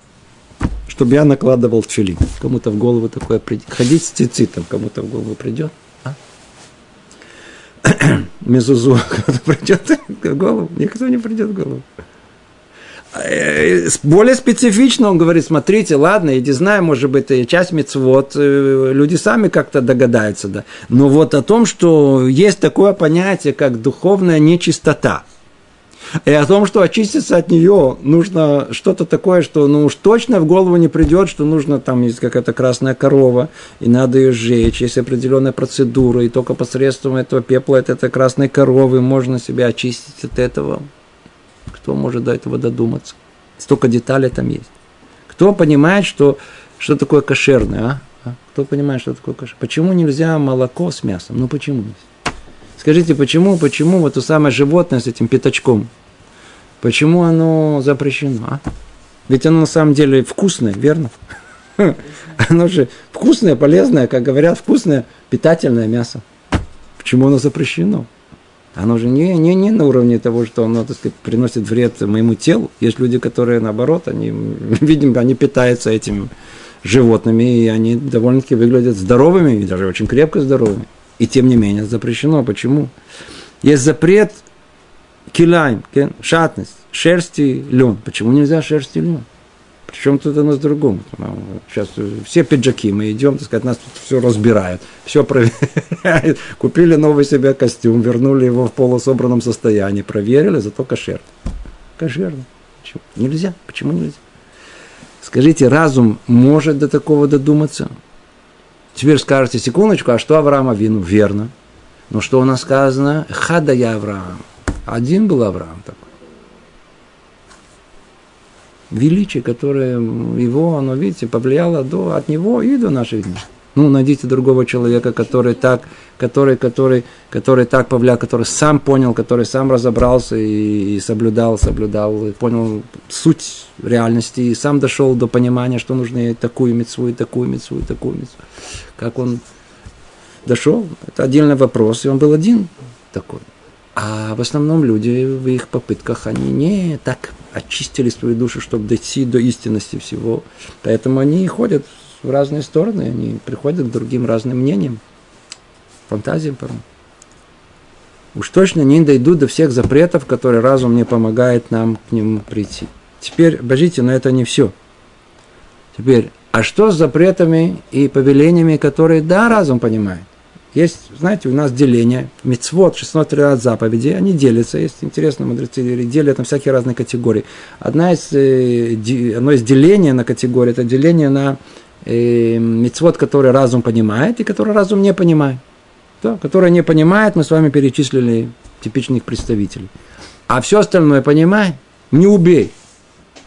чтобы я накладывал тфилин. Кому-то в голову такое придет. Ходить с цицитом, кому-то в голову придет. А? [CLEARS THROAT] Мезузу [LAUGHS] кому-то придет в голову. Никто не придет в голову. Э, более специфично он говорит, смотрите, ладно, я не знаю, может быть, часть мецвод, э, люди сами как-то догадаются, да. Но вот о том, что есть такое понятие, как духовная нечистота, и о том, что очиститься от нее нужно что-то такое, что ну уж точно в голову не придет, что нужно, там есть какая-то красная корова, и надо ее сжечь, есть определенная процедура, и только посредством этого пепла, от этой красной коровы можно себя очистить от этого. Кто может до этого додуматься? Столько деталей там есть. Кто понимает, что, что такое кошерное, а? а? Кто понимает, что такое кошерное? Почему нельзя молоко с мясом? Ну почему? Скажите, почему, почему вот то самое животное с этим пятачком, почему оно запрещено? А? Ведь оно на самом деле вкусное, верно? [LAUGHS] Оно же вкусное, полезное, как говорят, вкусное, питательное мясо. Почему оно запрещено? Оно же не, не, не на уровне того, что оно, так сказать, приносит вред моему телу. Есть люди, которые, наоборот, они, [LAUGHS] видим, они питаются этими животными, и они довольно-таки выглядят здоровыми, и даже очень крепко здоровыми. И тем не менее запрещено. Почему? Есть запрет килайм, шатность, шерсти, лен. Почему нельзя шерсти лен? Причем тут оно с другом. Сейчас все пиджаки, мы идем, так сказать, нас тут все разбирают, все проверяют. [LAUGHS] Купили новый себе костюм, вернули его в полусобранном состоянии, проверили, зато кошер. Кошерно. Почему? Нельзя. Почему нельзя? Скажите, разум может до такого додуматься? Теперь скажете, секундочку, а что Авраама вину? Верно. Но что у нас сказано? Хада я Авраам. Один был Авраам такой величие, которое его, оно, видите, повлияло до, от него и до наших дней. Ну, найдите другого человека, который так, который, который, который так повлиял, который сам понял, который сам разобрался и, и соблюдал, соблюдал, и понял суть реальности, и сам дошел до понимания, что нужно и такую мецву, и такую мецву, и такую мецву. Как он дошел, это отдельный вопрос, и он был один такой. А в основном люди в их попытках, они не так очистили свою душу, чтобы дойти до истинности всего. Поэтому они ходят в разные стороны, они приходят к другим разным мнениям, фантазиям порой. Уж точно не дойдут до всех запретов, которые разум не помогает нам к нему прийти. Теперь, божите, но это не все. Теперь, а что с запретами и повелениями, которые, да, разум понимает? Есть, знаете, у нас деление. Мецвод, 613 заповедей, они делятся. Есть интересно, мудрецы делят на всякие разные категории. Одна из, э, одно из деления на категории, это деление на мецвод, который разум понимает, и который разум не понимает. Да, который не понимает, мы с вами перечислили типичных представителей. А все остальное понимает. Не убей.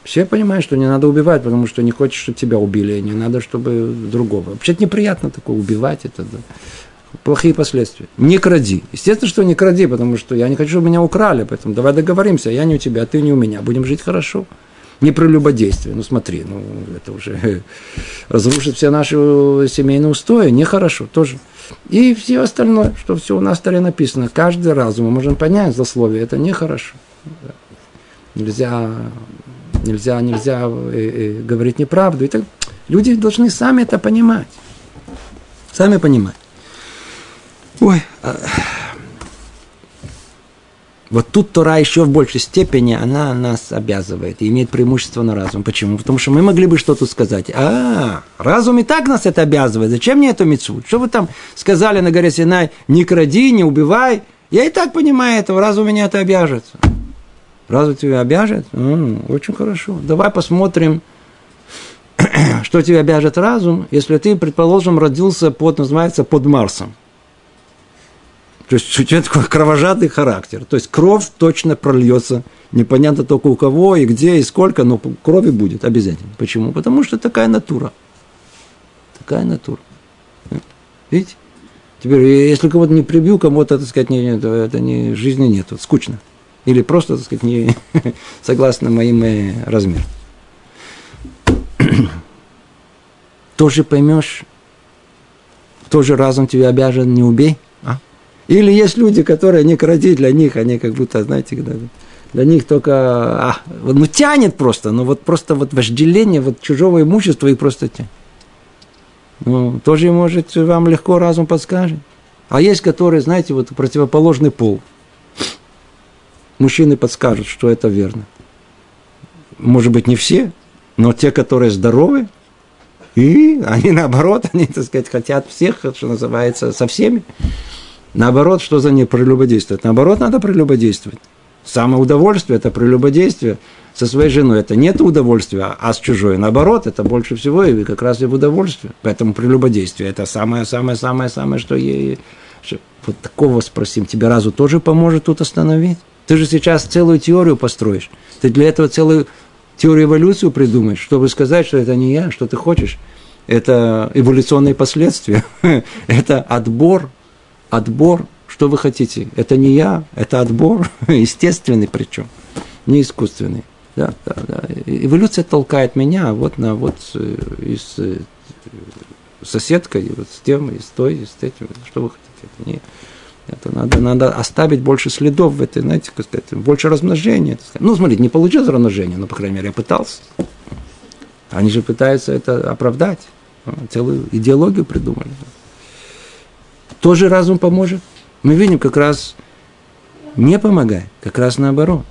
Все понимают, что не надо убивать, потому что не хочешь, чтобы тебя убили, не надо, чтобы другого. Вообще неприятно такое убивать, это да. плохие последствия. Не кради. Естественно, что не кради, потому что я не хочу, чтобы меня украли, поэтому давай договоримся, я не у тебя, а ты не у меня, будем жить хорошо. Не прелюбодействие, ну смотри, ну это уже [LAUGHS] разрушит все наши семейные устои, нехорошо тоже. И все остальное, что все у нас в написано, каждый разум мы можем понять злословие, это нехорошо. Нельзя нельзя, нельзя э, э, говорить неправду. Это, люди должны сами это понимать. Сами понимать. Ой, а... вот тут Тора еще в большей степени, она нас обязывает и имеет преимущество на разум. Почему? Потому что мы могли бы что-то сказать. А, разум и так нас это обязывает. Зачем мне эту мецу? Что вы там сказали на горе Синай? Не кради, не убивай. Я и так понимаю этого, разум меня это обяжет. Разве тебя обяжет? м очень хорошо. Давай посмотрим, [CLEARS THROAT] что тебя обяжет разум, если ты, предположим, родился под, называется, под Марсом. То есть у тебя [LAUGHS] такой кровожадный характер. То есть кровь точно прольется. Непонятно только у кого и где и сколько, но крови будет обязательно. Почему? Потому что такая натура. Такая натура. Видите? Теперь, если кого-то не прибью, кому-то, так сказать, не, это не, жизни нет, вот, скучно. Или просто, так сказать, не [LAUGHS] согласно моим э, размерам. [CLEARS THROAT] Тоже поймешь, тоже разум тебя обяжен, не убей. Или есть люди, которые не кради для них, они как будто, знаете, для них только, а, ну тянет просто, ну вот просто вот вожделение вот чужого имущества их просто тянет. Ну, тоже, может, вам легко разум подскажет. А есть, которые, знаете, вот противоположный пол – мужчины подскажут, что это верно. Может быть, не все, но те, которые здоровы, и они наоборот, [LAUGHS] они, так сказать, хотят всех, что называется, со всеми. Наоборот, что за не прелюбодействовать? Наоборот, надо прелюбодействовать. Самое удовольствие – это прелюбодействие со своей женой. Это нет удовольствия, а с чужой. Наоборот, это больше всего и как раз и в удовольствие. Поэтому прелюбодействие – это самое-самое-самое-самое, что есть. Вот такого спросим. Тебе разу тоже поможет тут остановить? Ты же сейчас целую теорию построишь. Ты для этого целую теорию эволюцию придумаешь, чтобы сказать, что это не я, что ты хочешь. Это эволюционные последствия. [LAUGHS] это отбор, отбор, что вы хотите. Это не я, это отбор, [LAUGHS] естественный причем, не искусственный. Да, да, да. Эволюция толкает меня вот на вот э, из э, соседкой, вот с тем, и с той, и с этим. Что вы хотите? Это не, это надо, надо оставить больше следов в этой, знаете, как сказать, больше размножения. Ну, смотрите, не получилось размножение, но, по крайней мере, я пытался. Они же пытаются это оправдать. Целую идеологию придумали. Тоже разум поможет. Мы видим, как раз не помогает, как раз наоборот.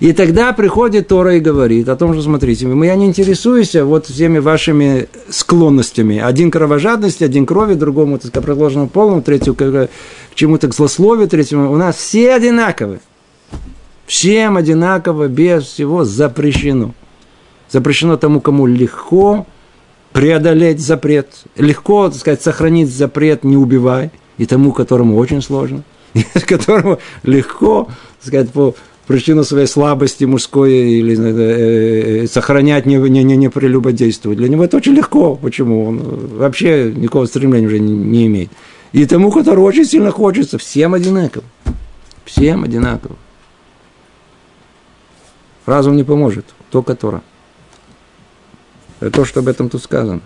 И тогда приходит Тора и говорит о том, что, смотрите, я не интересуюсь вот всеми вашими склонностями. Один к кровожадности, один крови, другому, так сказать, предложенному полному, третью к, к чему-то к злословию, третьему. У нас все одинаковы. Всем одинаково, без всего запрещено. Запрещено тому, кому легко преодолеть запрет, легко, так сказать, сохранить запрет, не убивай, и тому, которому очень сложно, [LAUGHS] и которому легко, так сказать, по причину своей слабости мужской или э, э, сохранять, не, не, не, не прелюбодействовать. Для него это очень легко. Почему? Он вообще никакого стремления уже не, не имеет. И тому, который очень сильно хочется, всем одинаково. Всем одинаково. Разум не поможет, только Тора. Это то, что об этом тут сказано.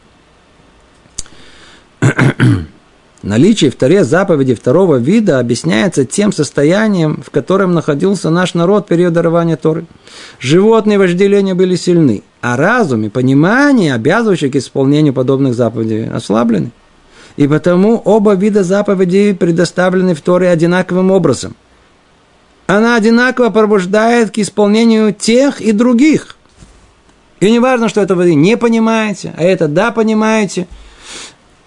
[CLEARS THROAT] Наличие в Таре заповеди второго вида объясняется тем состоянием, в котором находился наш народ в период дарования Торы. Животные вожделения были сильны, а разум и понимание, обязывающие к исполнению подобных заповедей, ослаблены. И потому оба вида заповедей предоставлены в Торе одинаковым образом. Она одинаково пробуждает к исполнению тех и других. И не важно, что это вы не понимаете, а это да понимаете –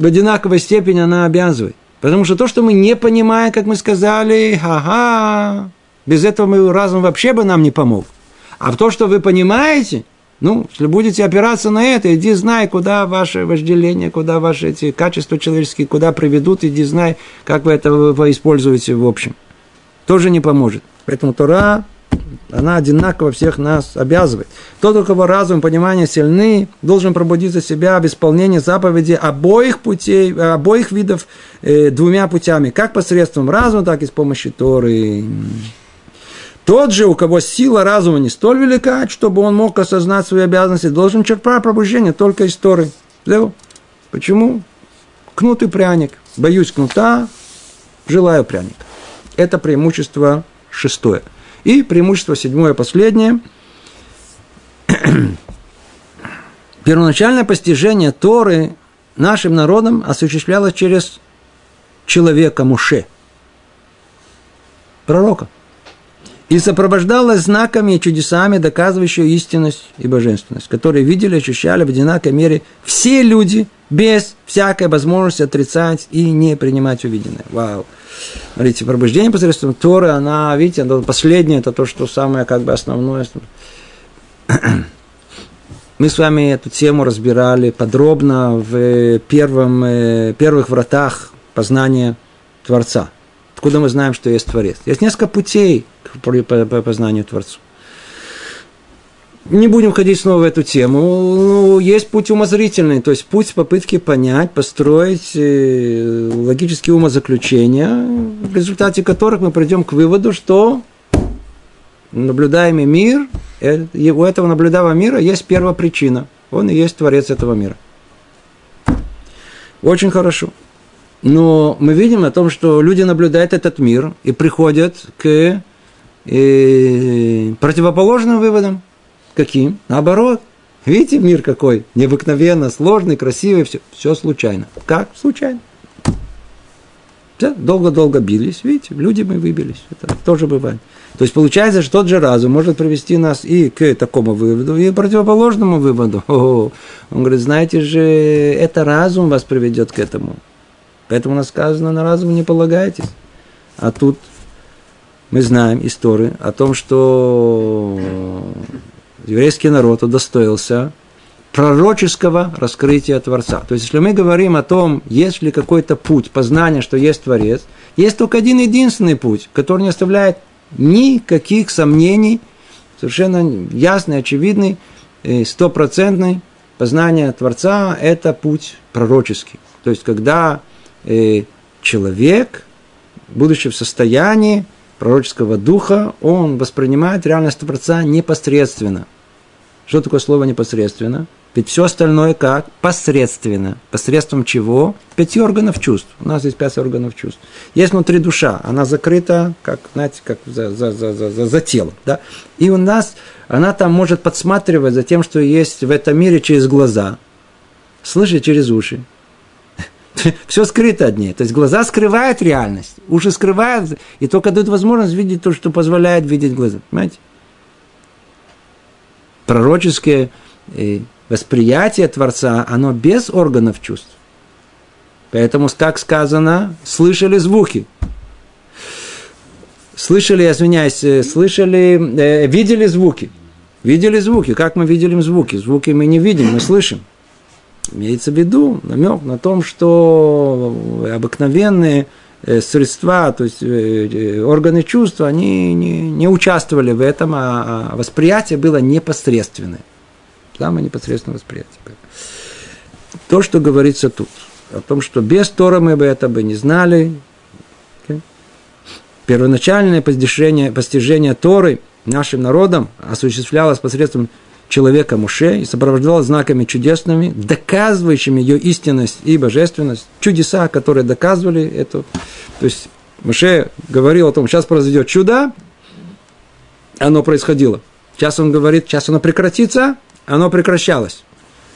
в одинаковой степени она обязывает. Потому что то, что мы не понимаем, как мы сказали, ага, без этого мы разум вообще бы нам не помог. А в то, что вы понимаете, Ну, если будете опираться на это, иди знай, куда ваше вожделение, куда ваши эти качества человеческие, куда приведут, иди знай, как вы это используете в общем. Тоже не поможет. Поэтому Тора, она одинаково всех нас обязывает. Тот, у кого разум и понимание сильны, должен пробудиться себя в исполнении заповеди обоих путей, обоих видов э, двумя путями, как посредством разума, так и с помощью Торы. Тот же, у кого сила разума не столь велика, чтобы он мог осознать свои обязанности, должен черпать пробуждение только из Торы. Почему? Кнут и пряник. Боюсь кнута, желаю пряника. Это преимущество шестое. И преимущество седьмое, последнее. [CLEARS THROAT] Первоначальное постижение Торы нашим народом осуществлялось через человека Муше, пророка – и сопровождалась знаками и чудесами, доказывающими истинность и божественность, которые видели, ощущали в одинаковой мере все люди, без всякой возможности отрицать и не принимать увиденное. Вау. Смотрите, пробуждение посредством Торы, она, видите, она последнее, это то, что самое как бы основное. [CLEARS THROAT] Мы с вами эту тему разбирали подробно в первом, э, первых вратах познания Творца – Откуда мы знаем, что есть Творец? Есть несколько путей к познанию Творцу. Не будем ходить снова в эту тему. Ну, есть путь умозрительный, то есть путь попытки понять, построить э, логические умозаключения, в результате которых мы придем к выводу, что наблюдаемый мир, э, у этого наблюдаемого мира есть первопричина. Он и есть Творец этого мира. Очень хорошо. Но мы видим о том, что люди наблюдают этот мир и приходят к э, противоположным выводам. Каким? Наоборот. Видите, мир какой необыкновенно сложный, красивый, все, все случайно. Как? Случайно. Долго-долго бились, видите, люди мы выбились. Это тоже бывает. То есть получается, что тот же разум может привести нас и к такому выводу, и к противоположному выводу. [LAUGHS] Он говорит, знаете же, это разум вас приведет к этому. Поэтому у нас сказано, на разум не полагайтесь. А тут мы знаем истории о том, что еврейский народ удостоился пророческого раскрытия Творца. То есть, если мы говорим о том, есть ли какой-то путь познания, что есть Творец, есть только один единственный путь, который не оставляет никаких сомнений, совершенно ясный, очевидный, стопроцентный познание Творца – это путь пророческий. То есть, когда э, человек, будучи в состоянии пророческого духа, он воспринимает реальность Творца непосредственно. Что такое слово непосредственно? Ведь все остальное как? Посредственно. Посредством чего? Пяти органов чувств. У нас есть пять органов чувств. Есть внутри душа. Она закрыта, как, знаете, как за, за, за, за, за тело. Да? И у нас она там может подсматривать за тем, что есть в этом мире через глаза, слышать через уши, [LAUGHS] все скрыто от ней. То есть глаза скрывают реальность, уши скрывают, и только дают возможность видеть то, что позволяет видеть глаза. Понимаете? Пророческое э, восприятие Творца, оно без органов чувств. Поэтому, как сказано, слышали звуки. Слышали, извиняюсь, э, слышали, э, видели звуки. Видели звуки. Как мы видели звуки? Звуки мы не видим, мы слышим. Имеется в виду намек на том, что обыкновенные э, средства, то есть э, э, органы чувства, они не, не участвовали в этом, а, а восприятие было непосредственное. Самое непосредственное восприятие. То, что говорится тут, о том, что без Тора мы бы это бы не знали. Первоначальное постижение, постижение Торы нашим народом осуществлялось посредством человека Муше и сопровождал знаками чудесными, доказывающими ее истинность и божественность, чудеса, которые доказывали это. То есть Муше говорил о том, сейчас произойдет чудо, оно происходило. Сейчас он говорит, сейчас оно прекратится, оно прекращалось.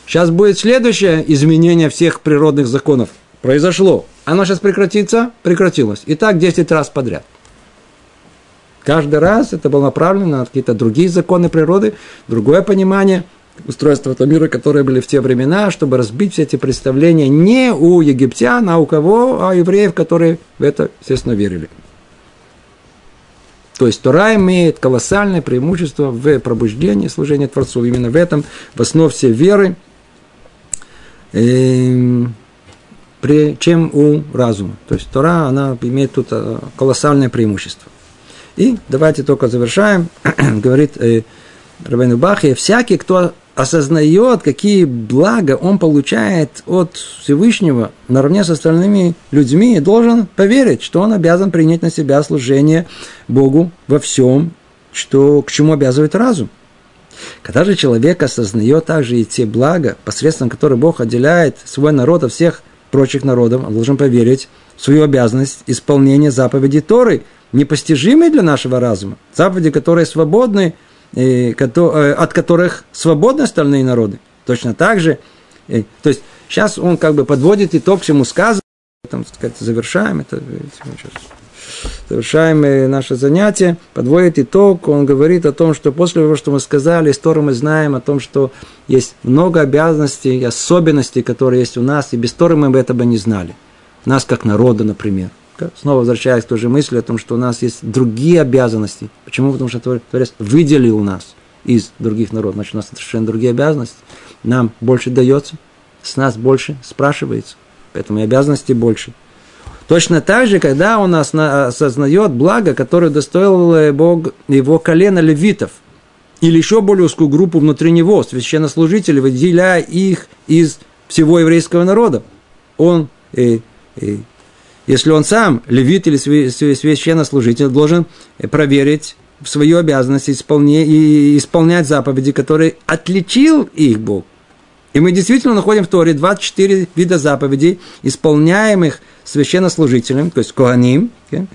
Сейчас будет следующее изменение всех природных законов. Произошло. Оно сейчас прекратится, прекратилось. И так 10 раз подряд. Каждый раз это было направлено на какие-то другие законы природы, другое понимание устройства этого мира, которые были в те времена, чтобы разбить все эти представления не у египтян, а у кого, а евреев, которые в это, естественно, верили. То есть Тора имеет колоссальное преимущество в пробуждении служения Творцу. Именно в этом в основе всей веры, э, чем у разума. То есть Тора, она имеет тут э, колоссальное преимущество. И давайте только завершаем. [CLEARS THROAT] Говорит э, Рабейну Бахи, всякий, кто осознает, какие блага он получает от Всевышнего наравне с остальными людьми, должен поверить, что он обязан принять на себя служение Богу во всем, что, к чему обязывает разум. Когда же человек осознает также и те блага, посредством которых Бог отделяет свой народ от всех прочих народов, он должен поверить в свою обязанность исполнения заповедей Торы, непостижимой для нашего разума, заповеди, которые свободны Э, от которых свободны остальные народы. Точно так же, э, то есть сейчас он как бы подводит итог всему сказанному, там, сказать, завершаем это, завершаем э, наше занятие, подводит итог, он говорит о том, что после того, что мы сказали, из Торы мы знаем о том, что есть много обязанностей, особенностей, которые есть у нас, и без Торы мы бы этого не знали. Нас как народа, например – Снова возвращаясь к той же мысли о том, что у нас есть другие обязанности. Почему? Потому что Творец выделил нас из других народов. Значит, у нас совершенно другие обязанности. Нам больше дается, с нас больше спрашивается. Поэтому и обязанности больше. Точно так же, когда он осознает благо, которое достоил Бог его колена левитов, или еще более узкую группу внутри него, священнослужителей, выделяя их из всего еврейского народа. Он э, э, если он сам, левит или священнослужитель, должен проверить свою обязанность и исполнять заповеди, которые отличил их Бог. И мы действительно находим в Торе 24 вида заповедей, исполняемых священнослужителем, то есть Коаним, okay,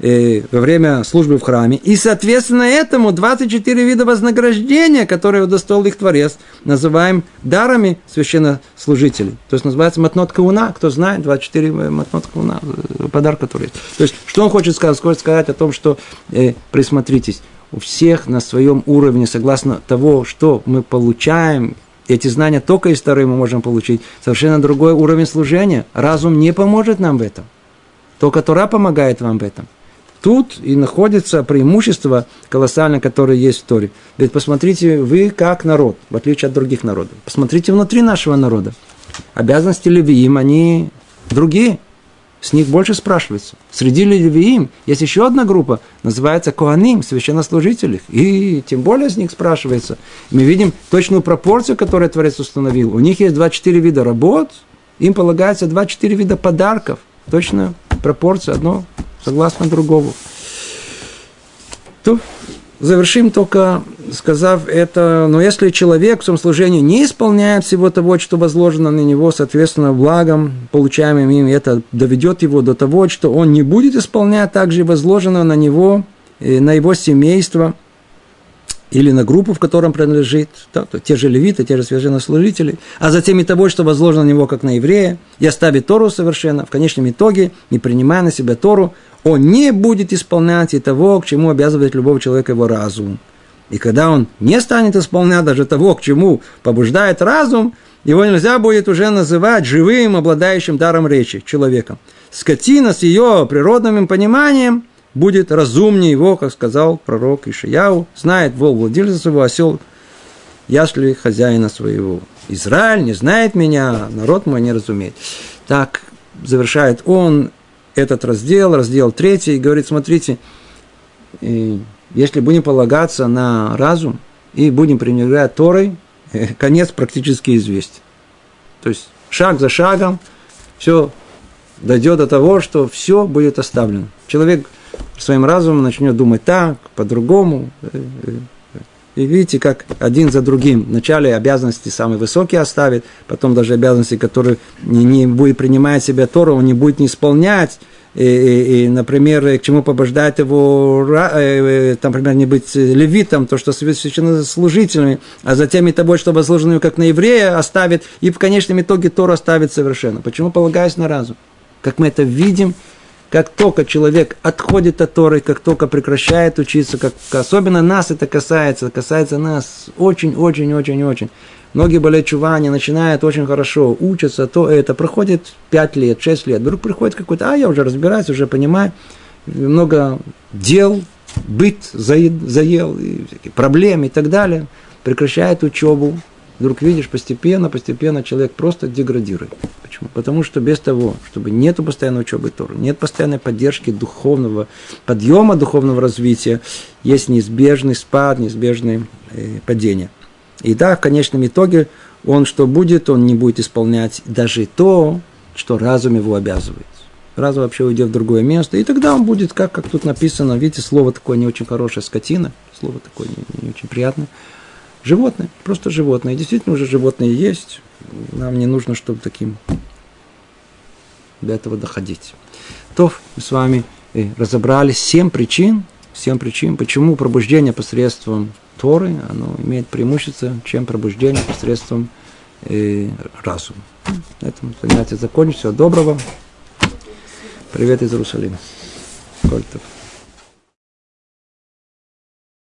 во время службы в храме. И, соответственно, этому 24 вида вознаграждения, которые удостоил их Творец, называем дарами священнослужителей. То есть, называется матнот кауна. Кто знает, 24 матнот кауна, э, подарок, который есть. То есть, что он хочет сказать? Хочет сказать о том, что, э, присмотритесь, у всех на своем уровне, согласно того, что мы получаем, эти знания только из Торы мы можем получить, совершенно другой уровень служения. Разум не поможет нам в этом. Только Тора помогает вам в этом. Тут и находится преимущество колоссальное, которое есть в Торе. Ведь посмотрите, вы как народ, в отличие от других народов. Посмотрите внутри нашего народа. Обязанности левиим, они другие. С них больше спрашивается. Среди левиим есть еще одна группа, называется Коаним, священнослужители. И тем более с них спрашивается. Мы видим точную пропорцию, которую Творец установил. У них есть 24 вида работ, им полагается 24 вида подарков. Точная пропорция, одно согласно другому. То завершим только сказав это, но если человек в своем служении не исполняет всего того, что возложено на него, соответственно, благом, получаемым им, это доведет его до того, что он не будет исполнять также возложенного на него, э, на его семейство – или на группу, в котором принадлежит, да, то, те же левиты, те же священнослужители, а затем и того, что возложено на него, как на еврея, и оставит Тору совершенно, в конечном итоге, не принимая на себя Тору, он не будет исполнять и того, к чему обязывает любого человека его разум. И когда он не станет исполнять даже того, к чему побуждает разум, его нельзя будет уже называть живым, обладающим даром речи человеком. Скотина с ее природным пониманием – будет разумнее его, как сказал пророк Ишаяу, знает вол владельца своего, осел ясли хозяина своего. Израиль не знает меня, народ мой не разумеет. Так завершает он этот раздел, раздел третий, и говорит, смотрите, если будем полагаться на разум и будем пренебрегать Торой, конец практически известен. То есть шаг за шагом все дойдет до того, что все будет оставлено. Человек своим разумом начнет думать так, по-другому. И видите, как один за другим. Вначале обязанности самые высокие оставит, потом даже обязанности, которые не, не будет принимать себя Тору, он не будет не исполнять. И, и, и, например, к чему побуждает его, э, там, например, не быть левитом, то, что священнослужителями, а затем и того, что возложено как на еврея, оставит, и в конечном итоге Тору оставит совершенно. Почему полагаясь на разум? Как мы это видим как только человек отходит от Торы, как только прекращает учиться, как, особенно нас это касается, касается нас очень-очень-очень-очень. Многие болеют чува, они начинают очень хорошо учатся, то это проходит 5 лет, 6 лет, вдруг приходит какой-то, а я уже разбираюсь, уже понимаю, много дел, быт заел, и всякие проблемы и так далее, прекращает учебу, вдруг видишь, постепенно, постепенно человек просто деградирует. Почему? Потому что без того, чтобы нет постоянной учебы Торы, нет постоянной поддержки духовного подъема, духовного развития, есть неизбежный спад, неизбежное э, падение. И да, в конечном итоге он что будет, он не будет исполнять даже то, что разум его обязывает. Разум вообще уйдет в другое место, и тогда он будет, как, как тут написано, видите, слово такое не очень хорошее, скотина, слово такое не, не очень приятное. Животное, просто животное. действительно уже животные есть. Нам не нужно, чтобы таким до этого доходить. То мы с вами разобрали семь причин, семь причин, почему пробуждение посредством Торы, оно имеет преимущество, чем пробуждение посредством э, разума. На этом занятие закончится. Всего доброго. Привет из Иерусалима. Кольтов.